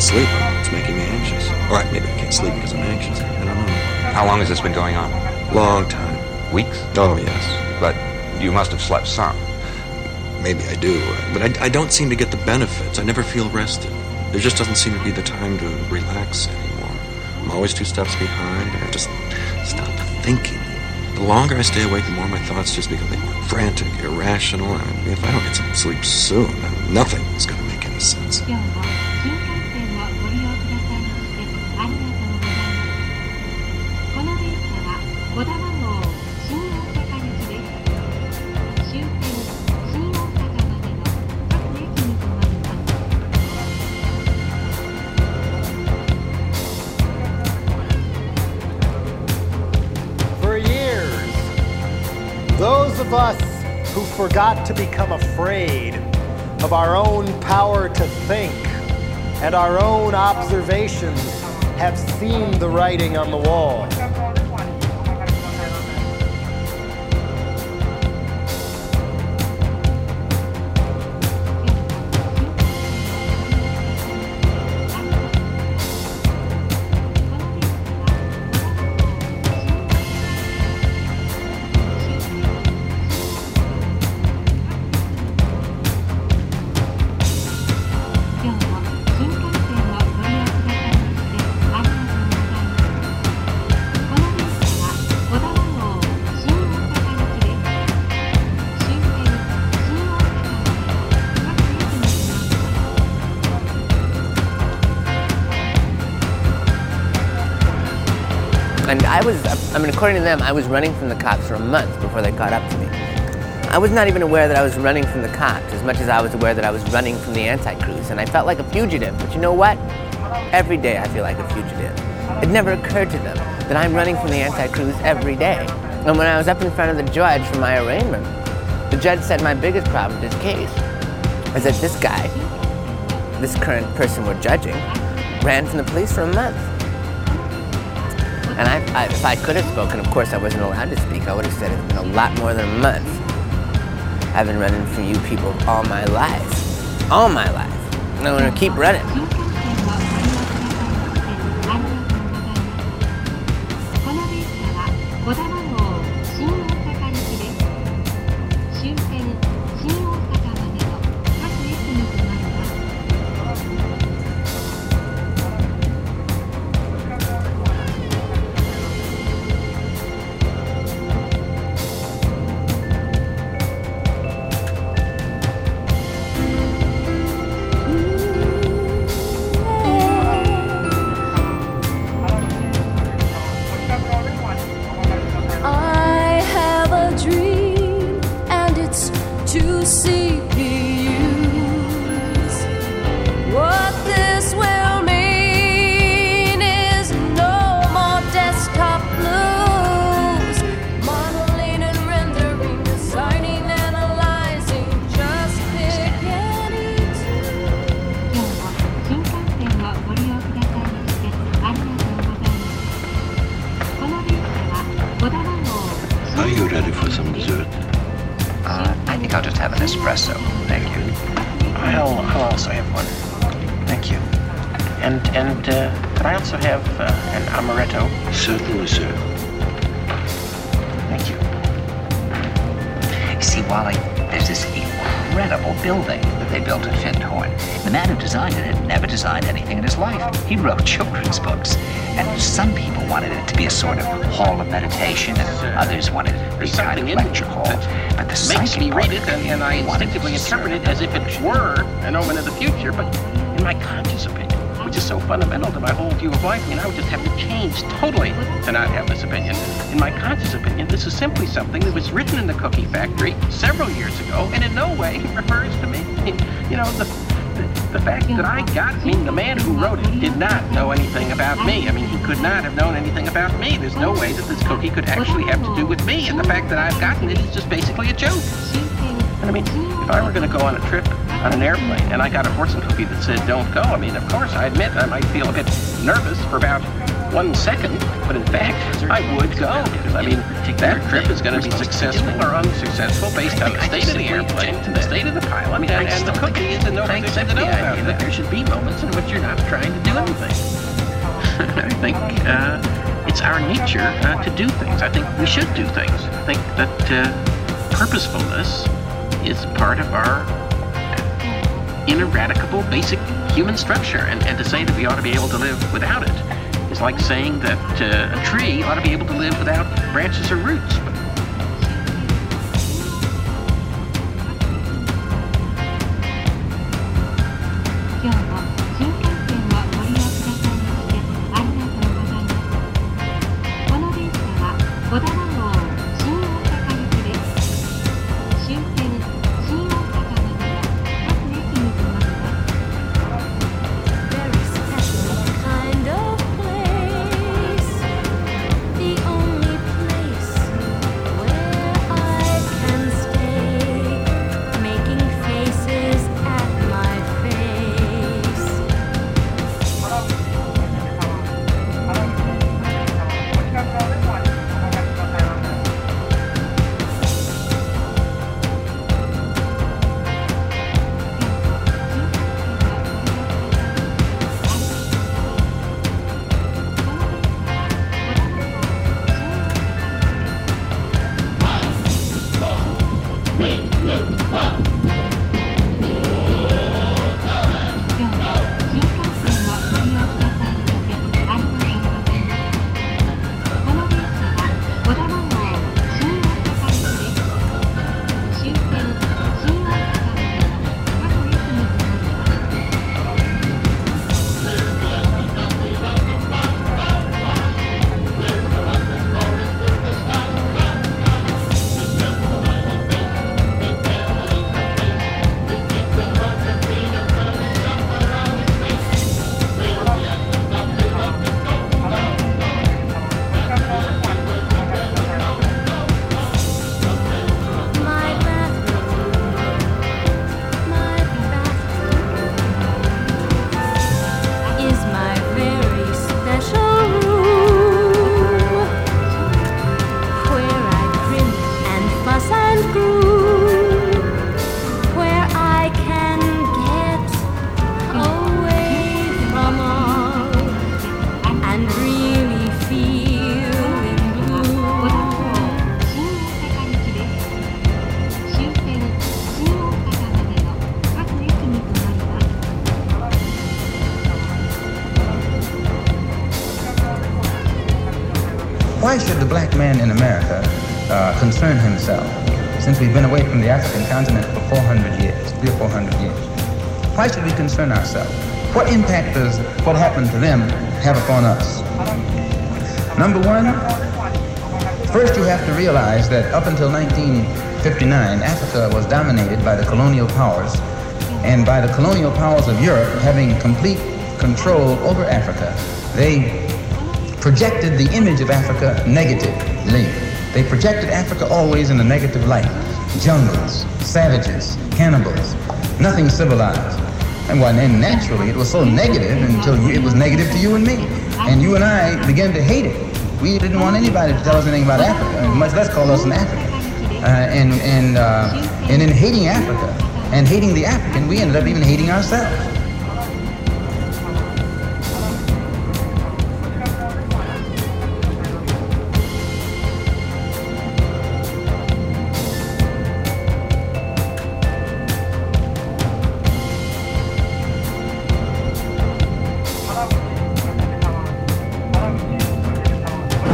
Can't sleep. It's making me anxious. Or maybe I can't sleep because I'm anxious. I don't know. How long has this been going on? Long time. Weeks? Oh, yes. But You must have slept some. Maybe I do, but I, I don't seem to get the benefits. I never feel rested. There just doesn't seem to be the time to relax anymore. I'm always two steps behind. I have to stop thinking. The longer I stay awake, the more my thoughts just become more frantic, irrational, and if I don't get some sleep soon, then nothing is going to make any sense. 今 forgot to become afraid of our own power to think and our own observations have seen the writing on the wall. I mean, according to them, I was running from the cops for a month before they caught up to me. I was not even aware that I was running from the cops as much as I was aware that I was running from the anti-cruise, and I felt like a fugitive. But you know what? Every day I feel like a fugitive. It never occurred to them that I'm running from the anti-cruise every day. And when I was up in front of the judge for my arraignment, the judge said my biggest problem with this case is that this guy, this current person we're judging, ran from the police for a month. And I, I, if I could have spoken, of course I wasn't allowed to speak, I would have said it's been a lot more than a month. I've been running from you people all my life. All my life. And I'm gonna keep running. Could not have known anything about me. There's no way that this cookie could actually have to do with me, and the fact that I've gotten it is just basically a joke. And I mean, if I were going to go on a trip on an airplane and I got a fortune cookie that said don't go, I mean, of course, I admit I might feel a bit nervous for about one second, but in fact, I would go because I mean, that trip is going to be successful or unsuccessful based on the state of the airplane, the state of the pilot, and, and the cookie is in no position to know there should be moments in which you're not trying to do anything. I think uh, it's our nature uh, to do things. I think we should do things. I think that uh, purposefulness is part of our ineradicable basic human structure. And, and to say that we ought to be able to live without it is like saying that uh, a tree ought to be able to live without branches or roots. Man in America uh, concern himself, since we've been away from the African continent for 400 years, three or 400 years? Why should we concern ourselves? What impact does what happened to them have upon us? Number one, first you have to realize that up until 1959, Africa was dominated by the colonial powers, and by the colonial powers of Europe having complete control over Africa, they projected the image of Africa negatively. They projected Africa always in a negative light. Jungles, savages, cannibals, nothing civilized. And, well, and naturally, it was so negative until it was negative to you and me. And you and I began to hate it. We didn't want anybody to tell us anything about Africa, much less call us an African. Uh, and, and, uh, and in hating Africa and hating the African, we ended up even hating ourselves.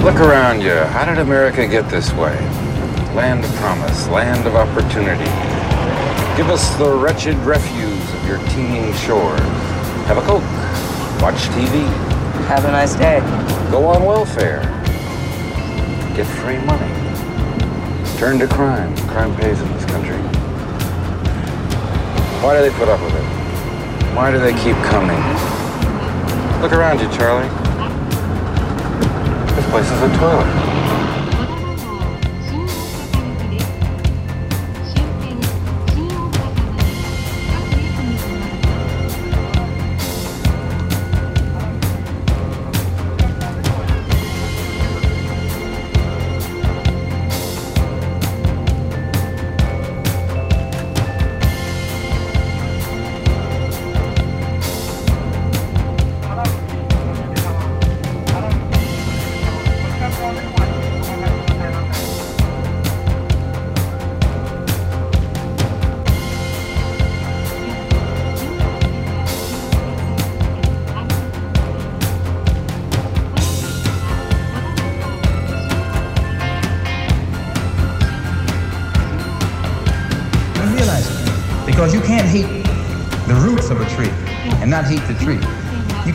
Look around you. How did America get this way? Land of promise, land of opportunity. Give us the wretched refuse of your teeming shores. Have a Coke. Watch TV. Have a nice day. Go on welfare. Get free money. Turn to crime. Crime pays in this country. Why do they put up with it? Why do they keep coming? Look around you, Charlie. Place is a toilet.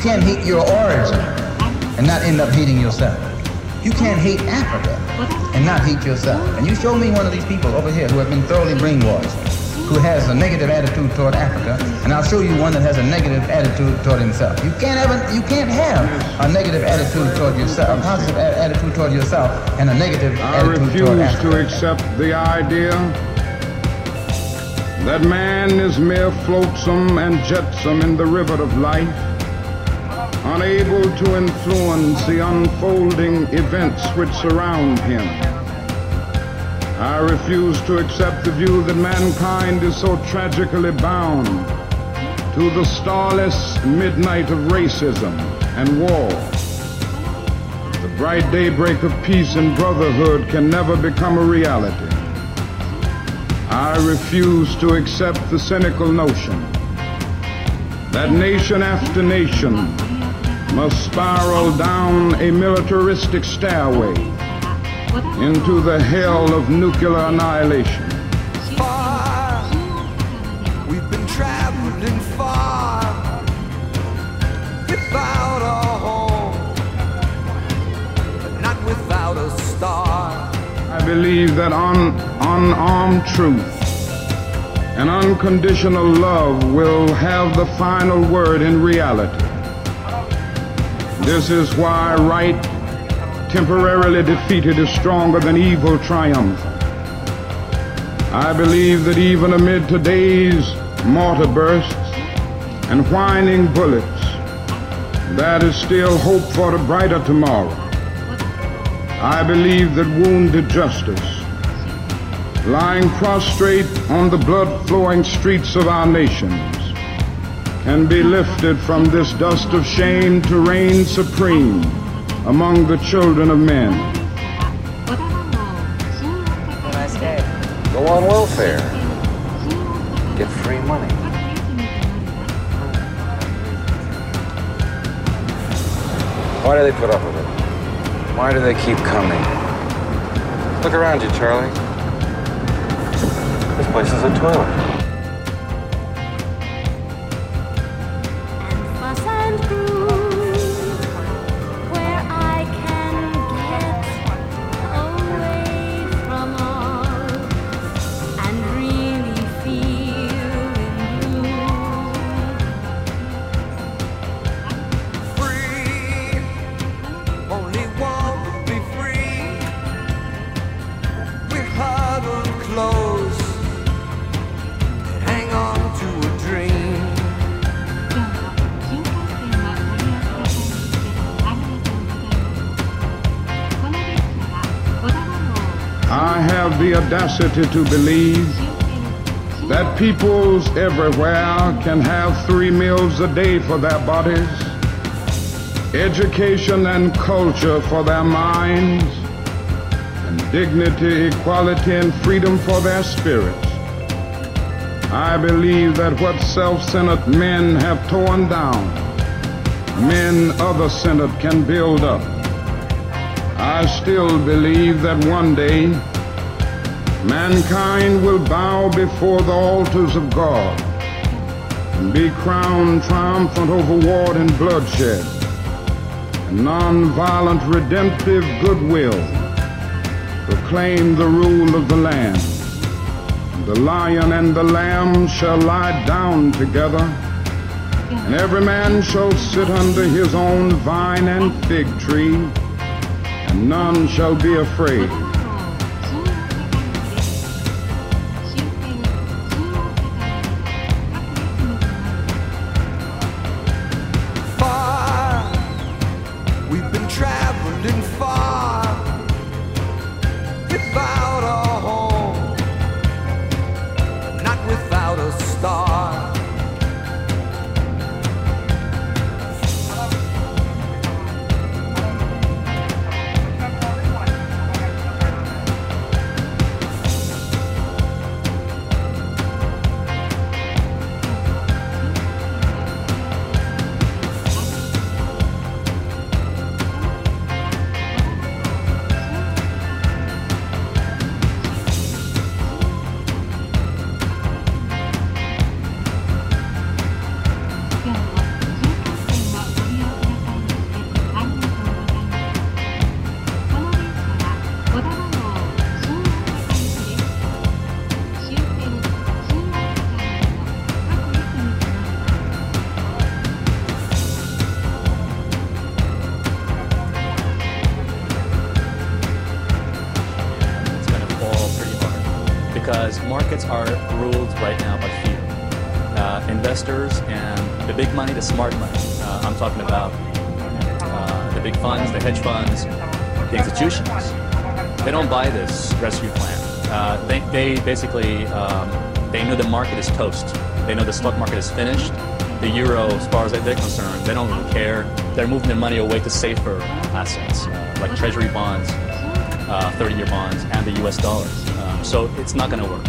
Can't hate your origin and not end up hating yourself. You can't hate Africa and not hate yourself. And you show me one of these people over here who have been thoroughly brainwashed, who has a negative attitude toward Africa, and I'll show you one that has a negative attitude toward himself. You can't have a, you can't have a negative attitude toward yourself, a positive attitude toward yourself, and a negative I attitude toward Africa. I refuse to accept the idea that man is mere flotsam and jetsam in the river of life, unable to influence the unfolding events which surround him. I refuse to accept the view that mankind is so tragically bound to the starless midnight of racism and war. The bright daybreak of peace and brotherhood can never become a reality. I refuse to accept the cynical notion that nation after nation must spiral down a militaristic stairway into the hell of nuclear annihilation. Far, We've been traveling far without a home, but not without a star. I believe that un- unarmed truth and unconditional love will have the final word in reality. This is why right temporarily defeated is stronger than evil triumphant. I believe that even amid today's mortar bursts and whining bullets, there is still hope for a brighter tomorrow. I believe that wounded justice, lying prostrate on the blood flowing streets of our nations, can be lifted from this dust of shame to reign supreme among the children of men. Go on welfare. Get free money. Why do they put up with it? Why do they keep coming? Look around you, Charlie. This place is a toilet. Audacity to believe that peoples everywhere can have three meals a day for their bodies, education and culture for their minds, and dignity, equality, and freedom for their spirits. I believe that what self-centered men have torn down, men other-centered can build up. I still believe that one day mankind will bow before the altars of God and be crowned triumphant over war and bloodshed and non-violent redemptive goodwill proclaim the rule of the land. The lion and the lamb shall lie down together and every man shall sit under his own vine and fig tree and none shall be afraid. Buy this rescue plan. Uh, they, they basically um, they know the market is toast. They know the stock market is finished. The euro, as far as they're concerned, they don't care. They're moving their money away to safer assets uh, like treasury bonds, 30-year bonds, and the U.S. dollars. Um, so it's not going to work.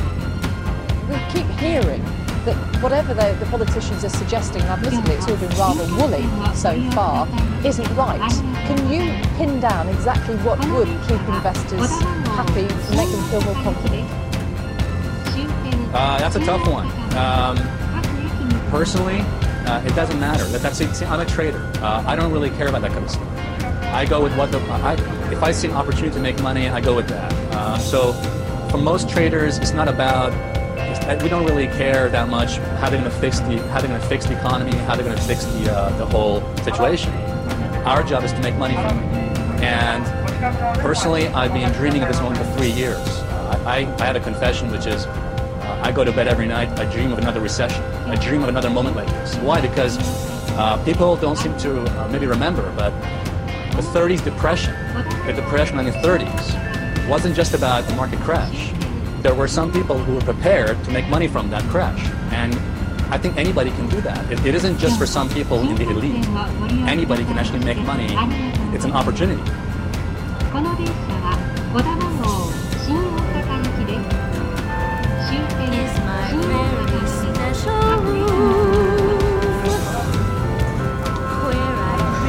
We keep hearing that whatever the, the politicians are suggesting, and admittedly it's all been rather woolly so far, isn't right. Can you pin down exactly what would keep investors happy and make them feel more confident? Uh, that's a tough one. Um, personally, uh, it doesn't matter. That, that's it. I'm a trader. Uh, I don't really care about that kind of stuff. I go with what the I, if I see an opportunity to make money, I go with that. Uh, so, for most traders, it's not about we don't really care that much how they're going to fix the how they're going to fix the economy, how they're going to fix the uh, the whole situation. Our job is to make money from it. And personally, I've been dreaming of this moment for three years. I, I had a confession, which is uh, I go to bed every night. I dream of another recession. I dream of another moment like this. Why? Because uh, people don't seem to uh, maybe remember, but the 30s depression, the depression in the 30s, wasn't just about the market crash there were some people who were prepared to make money from that crash. And I think anybody can do that. It, it isn't just for some people in the elite. Anybody can actually make money. It's an opportunity. この電車は小田原号新大阪行きです。終点新大阪行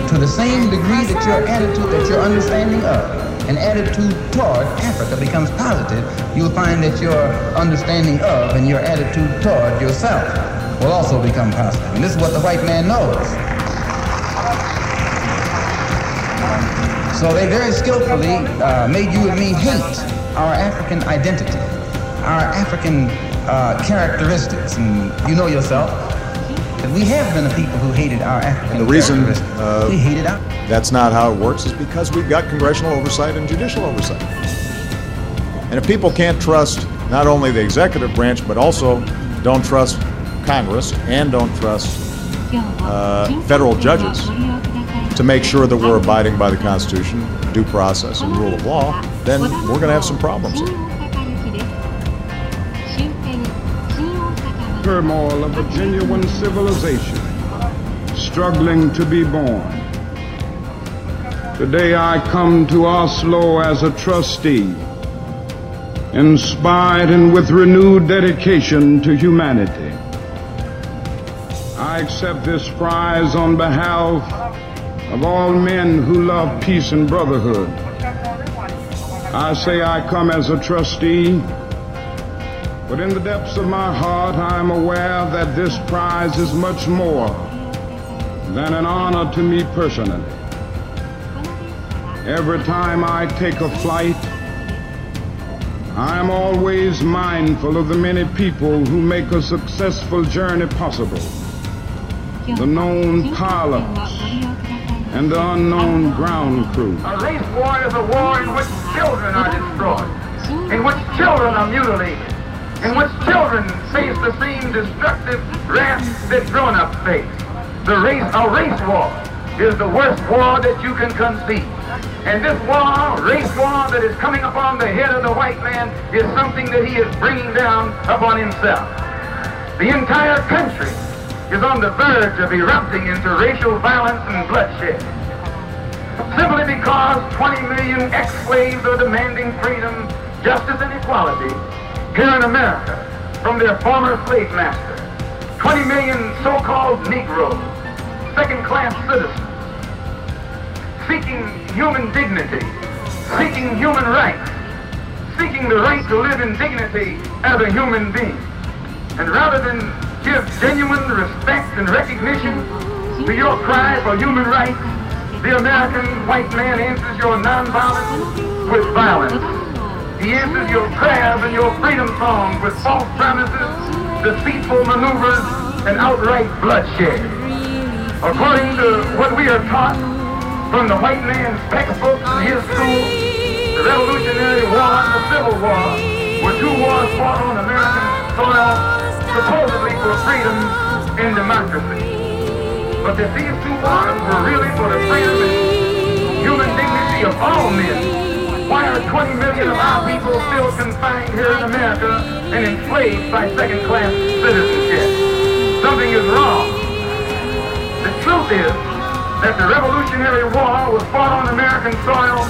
き To the same degree that your attitude, that your understanding of and attitude toward Africa becomes positive, you'll find that your understanding of and your attitude toward yourself will also become positive. And this is what the white man knows. So they very skillfully uh, made you and me hate our African identity, our African uh, characteristics. And you know yourself that we have been a people who hated our African And the reason uh, we hated our that's not how it works is because we've got congressional oversight and judicial oversight. And if people can't trust not only the executive branch, but also don't trust Congress and don't trust uh, federal judges to make sure that we're abiding by the Constitution, due process, and rule of law, then we're going to have some problems. Turmoil of a genuine civilization struggling to be born. Today I come to Oslo as a trustee, inspired and with renewed dedication to humanity. I accept this prize on behalf of all men who love peace and brotherhood. I say I come as a trustee, but in the depths of my heart I am aware that this prize is much more than an honor to me personally. Every time I take a flight, I am always mindful of the many people who make a successful journey possible. The known pilots and the unknown ground crew. A race war is a war in which children are destroyed, in which children are mutilated, in which children face the same destructive wrath that grown-ups face. The race, a race war, is the worst war that you can conceive. And this war, race war that is coming upon the head of the white man is something that he is bringing down upon himself. The entire country is on the verge of erupting into racial violence and bloodshed. Simply because 20 million ex-slaves are demanding freedom, justice, and equality here in America from their former slave master. 20 million so-called Negroes, second-class citizens, seeking human dignity, seeking human rights, seeking the right to live in dignity as a human being. And rather than give genuine respect and recognition to your cry for human rights, the American white man answers your nonviolence with violence. He answers your prayers and your freedom songs with false promises, deceitful maneuvers, and outright bloodshed. According to what we are taught from the white man's textbooks in his school, the Revolutionary War and the Civil War were two wars fought on American soil supposedly for freedom and democracy. But that these two wars were really for the freedom and human dignity of all men. Why are 20 million of our people still confined here in America and enslaved by second-class citizenship? Something is wrong. The truth is that the Revolutionary War was fought on American soil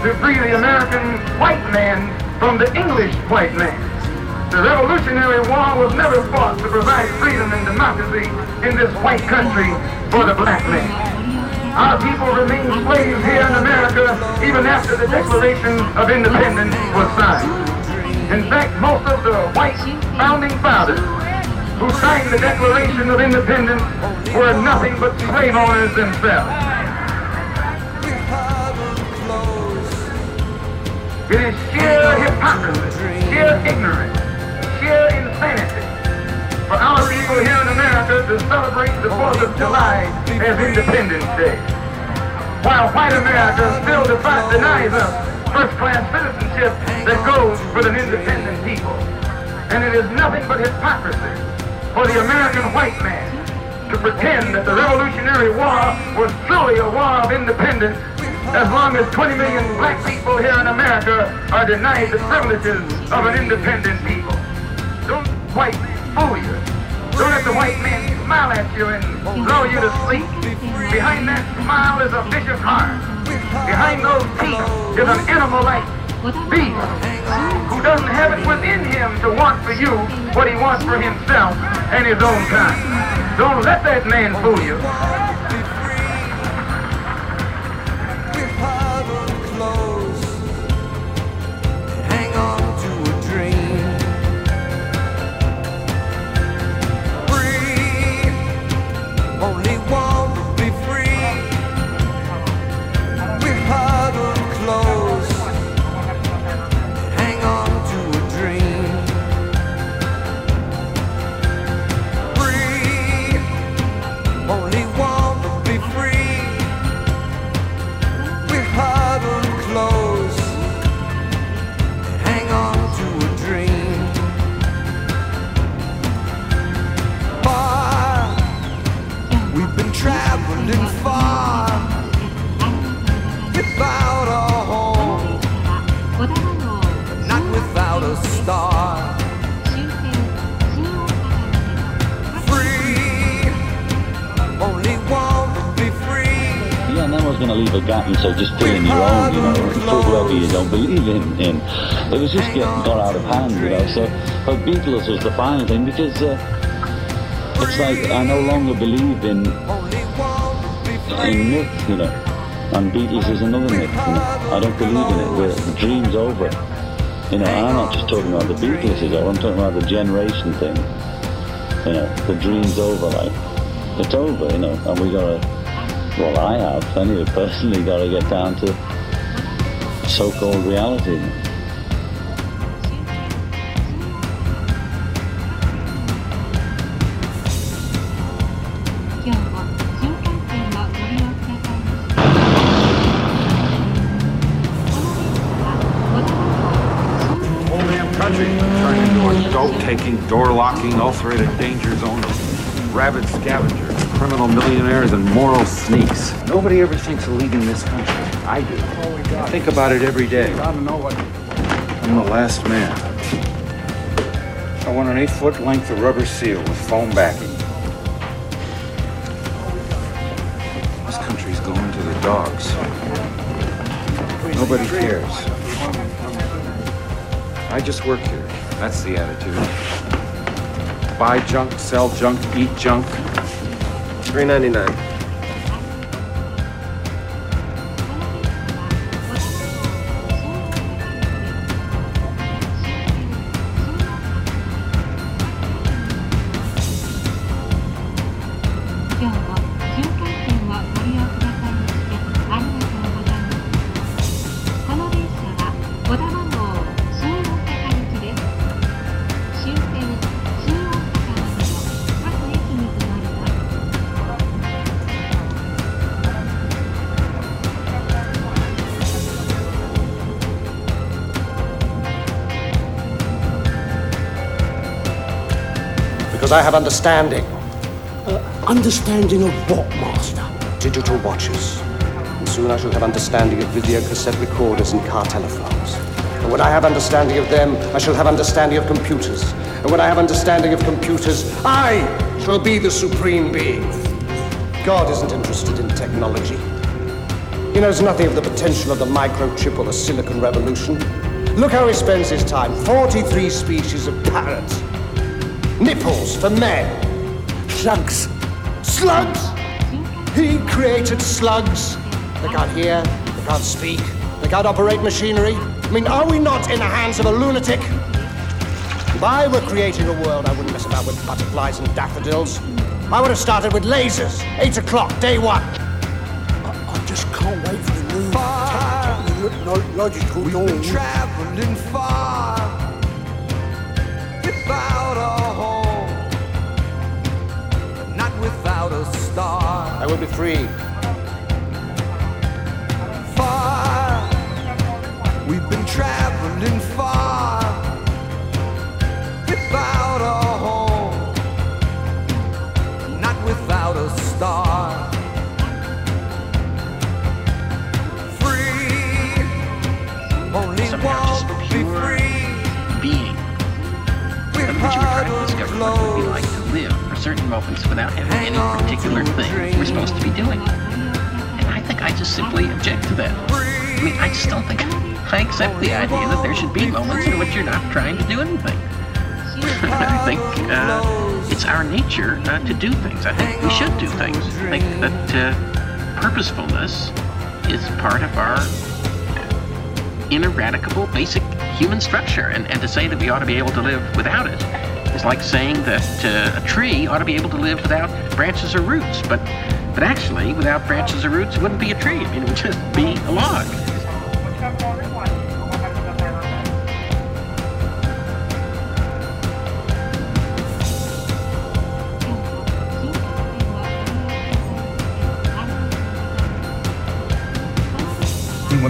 to free the American white man from the English white man. The Revolutionary War was never fought to provide freedom and democracy in this white country for the black man. Our people remain slaves here in America even after the Declaration of Independence was signed. In fact, most of the white founding fathers who signed the Declaration of Independence were nothing but slave owners themselves. It is sheer hypocrisy, sheer ignorance, sheer insanity for our people here in America to celebrate the 4th of July as Independence Day. While white America still defi- denies us first-class citizenship that goes with an independent people. And it is nothing but hypocrisy for the American white man to pretend that the Revolutionary War was truly a war of independence as long as 20 million black people here in America are denied the privileges of an independent people. Don't white fool you. Don't let the white man smile at you and lull you to sleep. Behind that smile is a vicious heart. Behind those teeth is an animal-like beast who doesn't have it within him to want for you what he wants for himself and his own kind. Don't let that man fool you. And say just in your own, you know, for whoever you don't believe in. in. It was just getting got out of hand, you know. So, but Beatles was the final thing because uh, it's like I no longer believe in in myth, you know. And Beatles is another myth, you know. I don't believe in it. The dream's over. You know, I'm not just talking about the Beatles is. I'm talking about the generation thing. You know, the dream's over. Like it's over, you know, and we gotta well, I have plenty. Of personally got to get down to so-called reality. taking, door locking, ulcerated danger zone, rabid scavengers criminal millionaires, and moral sneaks. Nobody ever thinks of leaving this country. I do. I think about it every day. I'm the last man. I want an eight-foot length of rubber seal with foam backing. This country's going to the dogs. Nobody cares. I just work here. That's the attitude. Buy junk, sell junk, eat junk three ninety nine. Because I have understanding. Uh, understanding of what, Master? Digital watches. And soon I shall have understanding of video cassette recorders and car telephones. And when I have understanding of them, I shall have understanding of computers. And when I have understanding of computers, I shall be the supreme being. God isn't interested in technology. He knows nothing of the potential of the microchip or the silicon revolution. Look how he spends his time 43 species of parrots, nipples for men, slugs. Slugs! He created slugs. They can't hear, they can't speak, they can't operate machinery. I mean, are we not in the hands of a lunatic? If I were creating a world, I wouldn't mess about with butterflies and daffodils. I would have started with lasers, 8 o'clock, day one. I just can't wait for the new technological We've been traveling far I will be free. Far, we've been traveling far without a home, not without a star. Free, only Somehow one just be pure free. being. We're But would you try to discover would be like to live for certain moments without having any particular thing we're supposed to be doing? And I think I just simply object to that. I mean, I just don't think I accept the idea that there should be moments in which you're not trying to do anything. I think uh, it's our nature uh, to do things. I think we should do things. I think that uh, purposefulness is part of our ineradicable basic human structure. And, and to say that we ought to be able to live without it is like saying that uh, a tree ought to be able to live without branches or roots. But, but actually, without branches or roots, it wouldn't be a tree. I mean, it would just be a log.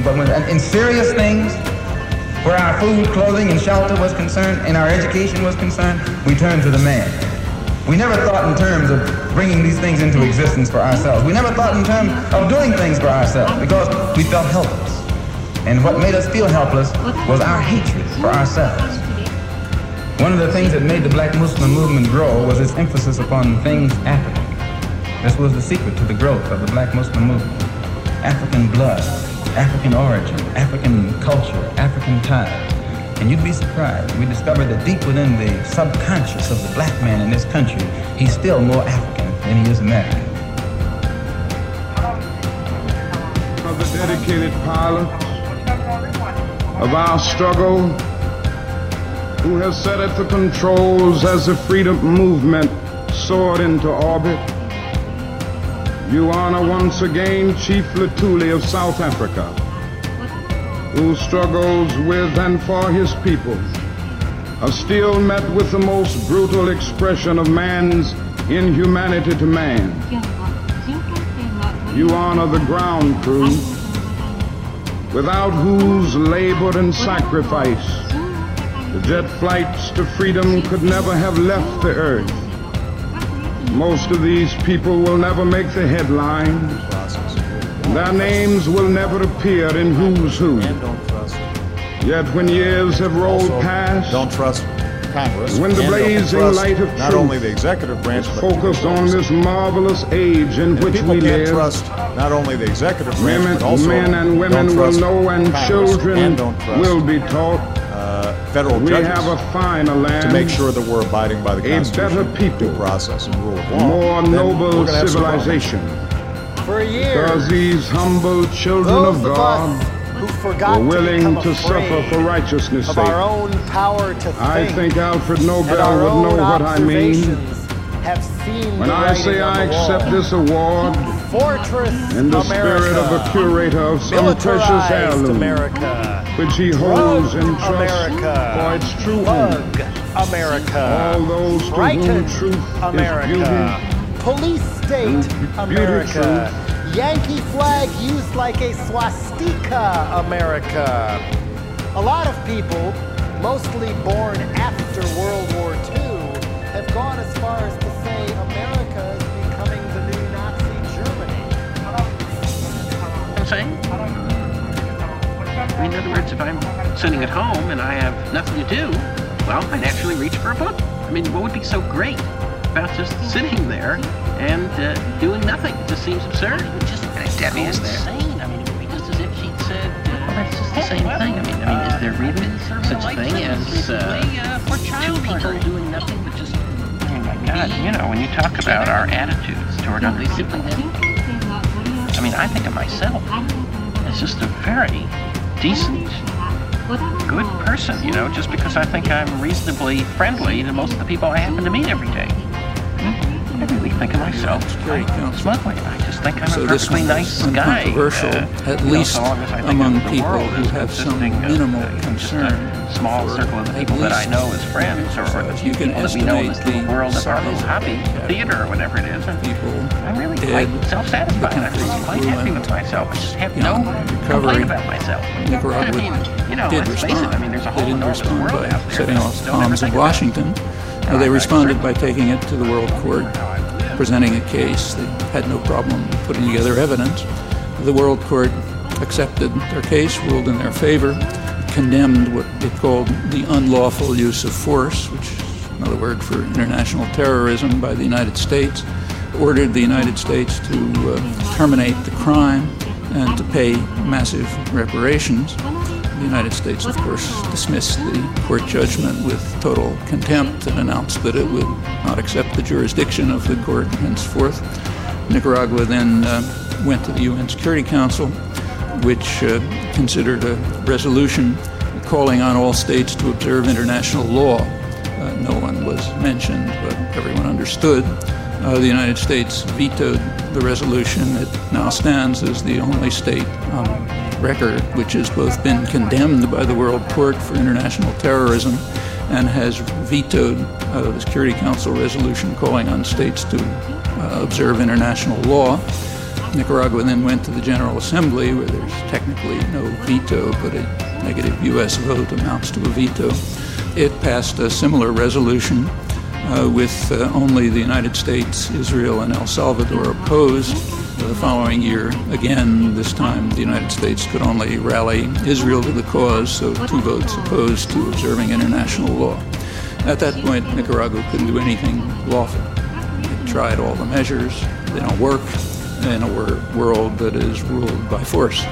But when, in serious things, where our food, clothing, and shelter was concerned, and our education was concerned, we turned to the man. We never thought in terms of bringing these things into existence for ourselves. We never thought in terms of doing things for ourselves because we felt helpless. And what made us feel helpless was our hatred for ourselves. One of the things that made the black Muslim movement grow was its emphasis upon things African. This was the secret to the growth of the black Muslim movement. African blood, African origin, African culture, African ties. And you'd be surprised. We discovered that deep within the subconscious of the black man in this country, he's still more African than he is American. Of the dedicated pilots of our struggle, who has set at the controls as the freedom movement soared into orbit. You honor once again Chief Lutuli of South Africa, who struggles with and for his people are still met with the most brutal expression of man's inhumanity to man. You honor the ground crew, without whose labor and sacrifice the jet flights to freedom could never have left the earth. Most of these people will never make the headlines. Their names will never appear in Who's Who. Yet when years have rolled past, Don't trust Congress. when the blazing light of not truth only the executive branch, but focused on this marvelous age in And which we live, trust not only the executive branch, women, but also men and women will know and Congress children and will be taught federal we judges have a finer land, to make sure that we're abiding by the a Constitution, better people, due process, and rule of law. more noble gonna have some problems. civilization. For a year, Because these humble children of of God who forgot were willing to, to become suffer afraid for righteousness' of sake. our own power to think, I think Alfred Nobel would know what I mean have seen when I say I the wall. accept this award Fortress in the America, spirit of a curator of some precious militarized heirloom, America, which he holds Drug in trust America. for its true Bug. America. All those to whom truth America. is. Police state America. Yankee flag used like a swastika America. A lot of people, mostly born after World War II, have gone as far as to say America is becoming the new Nazi Germany. Thing? If I'm sitting at home and I have nothing to do, well, I naturally reach for a book. I mean, what would be so great about just sitting there and uh, doing nothing? It just seems absurd. It would just Debbie is there. insane. I mean, it would be just as if she'd said, uh, well, that's just the same thing. I mean, I mean, is there really such a thing as uh, two people doing nothing but just Oh my God, you know, when you talk about our attitudes toward other people, I mean, I think of myself as just a very decent, good person, you know, just because I think I'm reasonably friendly to most of the people I happen to meet every day. I really think of myself smugly. I just think I'm So a perfectly nice guy. uncontroversial, uh, at you know, least so long as I think among people who have some of, minimal uh, concern small circle of the people that I know as friends, or, or the few people that we know in this little the world of our little hobby, theater or whatever it is. And I'm really quite self-satisfied. I'm really quite happy with myself. I just have no complaint about myself. Nicaragua I mean, you know, did let's face it. respond. I mean, there's a They whole didn't enormous respond world by out there. setting off bombs in. Washington. Uh, they responded by taking it to the World Court, presenting a case. They had no problem putting together evidence. The World Court accepted their case, ruled in their favor, condemned what it called the unlawful use of force, which is another word for international terrorism by the United States, ordered the United States to uh, terminate the crime and to pay massive reparations. The United States, of course, dismissed the court judgment with total contempt and announced that it would not accept the jurisdiction of the court henceforth. Nicaragua then uh, went to the UN Security Council, which uh, considered a resolution calling on all states to observe international law. Uh, no one was mentioned, but everyone understood. Uh, the United States vetoed the resolution. It now stands as the only state on record which has both been condemned by the World Court for international terrorism and has vetoed uh, the Security Council resolution calling on states to uh, observe international law. Nicaragua then went to the General Assembly, where there's technically no veto, but a negative U.S. vote amounts to a veto. It passed a similar resolution uh, with uh, only the United States, Israel, and El Salvador opposed. The following year, again, this time the United States could only rally Israel to the cause, so two votes opposed to observing international law. At that point, Nicaragua couldn't do anything lawful. It tried all the measures, they don't work in a wor- world that is ruled by force.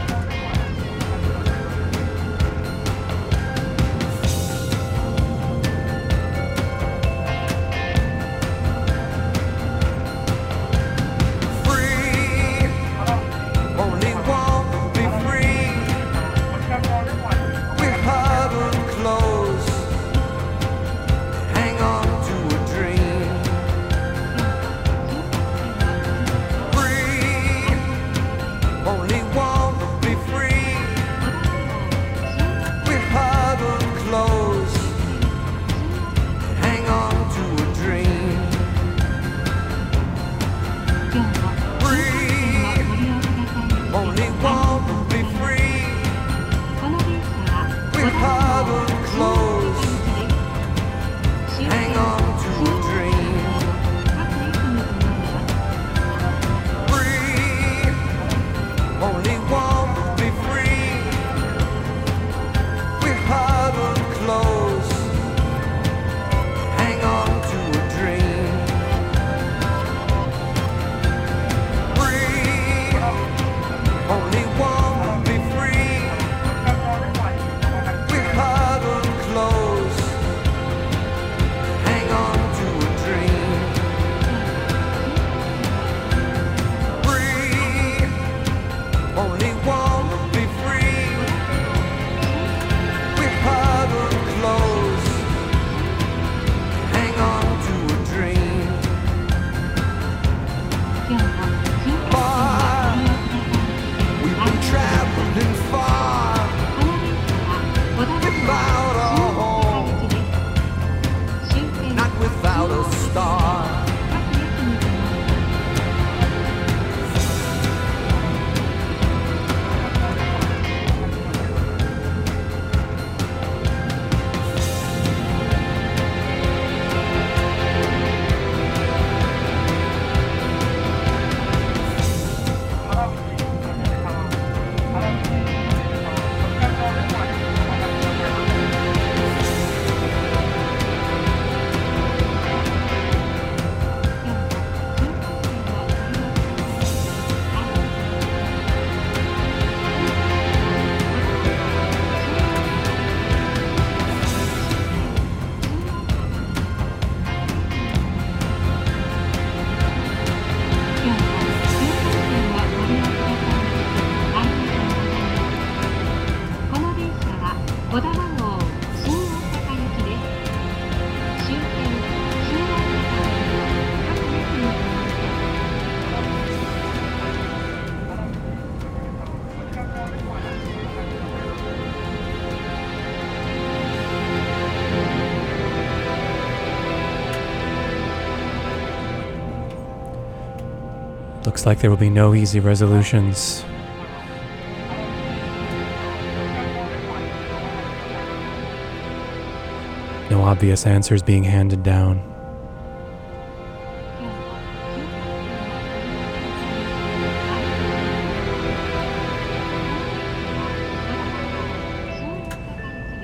Like there will be no easy resolutions. No obvious answers being handed down.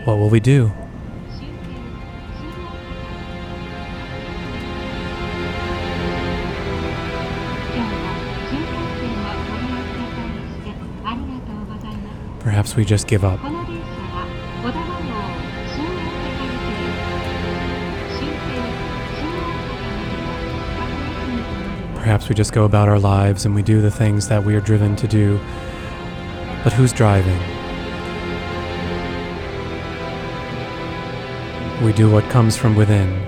What will we do? Perhaps we just give up. Perhaps we just go about our lives and we do the things that we are driven to do. But who's driving? We do what comes from within.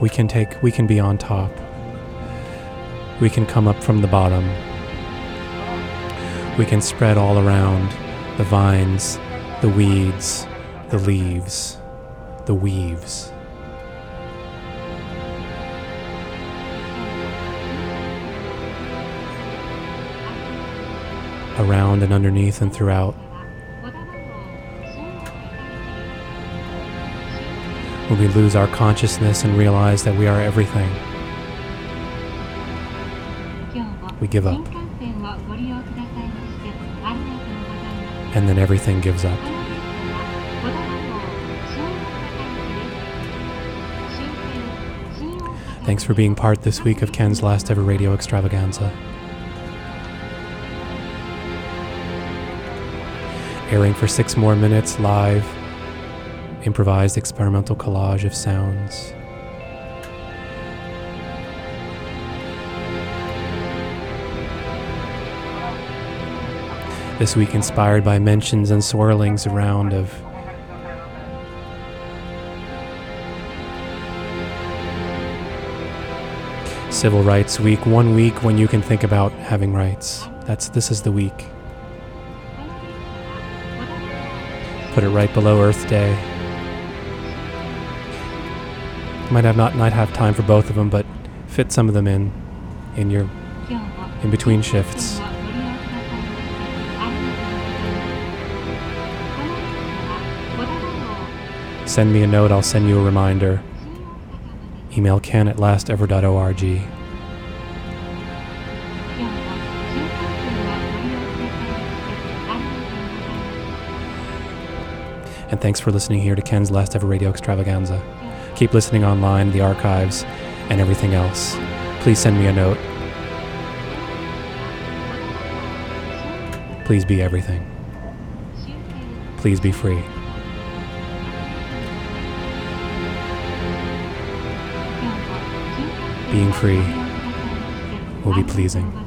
We can take we can be on top. We can come up from the bottom. We can spread all around the vines, the weeds, the leaves, the weaves. Around and underneath and throughout. When we lose our consciousness and realize that we are everything, we give up. And then everything gives up. Thanks for being part this week of Ken's last ever radio extravaganza. Airing for six more minutes live, improvised experimental collage of sounds. This week inspired by mentions and swirlings around of Civil Rights Week, one week when you can think about having rights. That's this is the week. Put it right below Earth Day. Might have not might have time for both of them, but fit some of them in in your in between shifts. Send me a note, I'll send you a reminder. Email ken at lastever.org. And thanks for listening here to Ken's Last Ever Radio Extravaganza. Keep listening online, the archives, and everything else. Please send me a note. Please be everything. Please be free. Being free will be pleasing.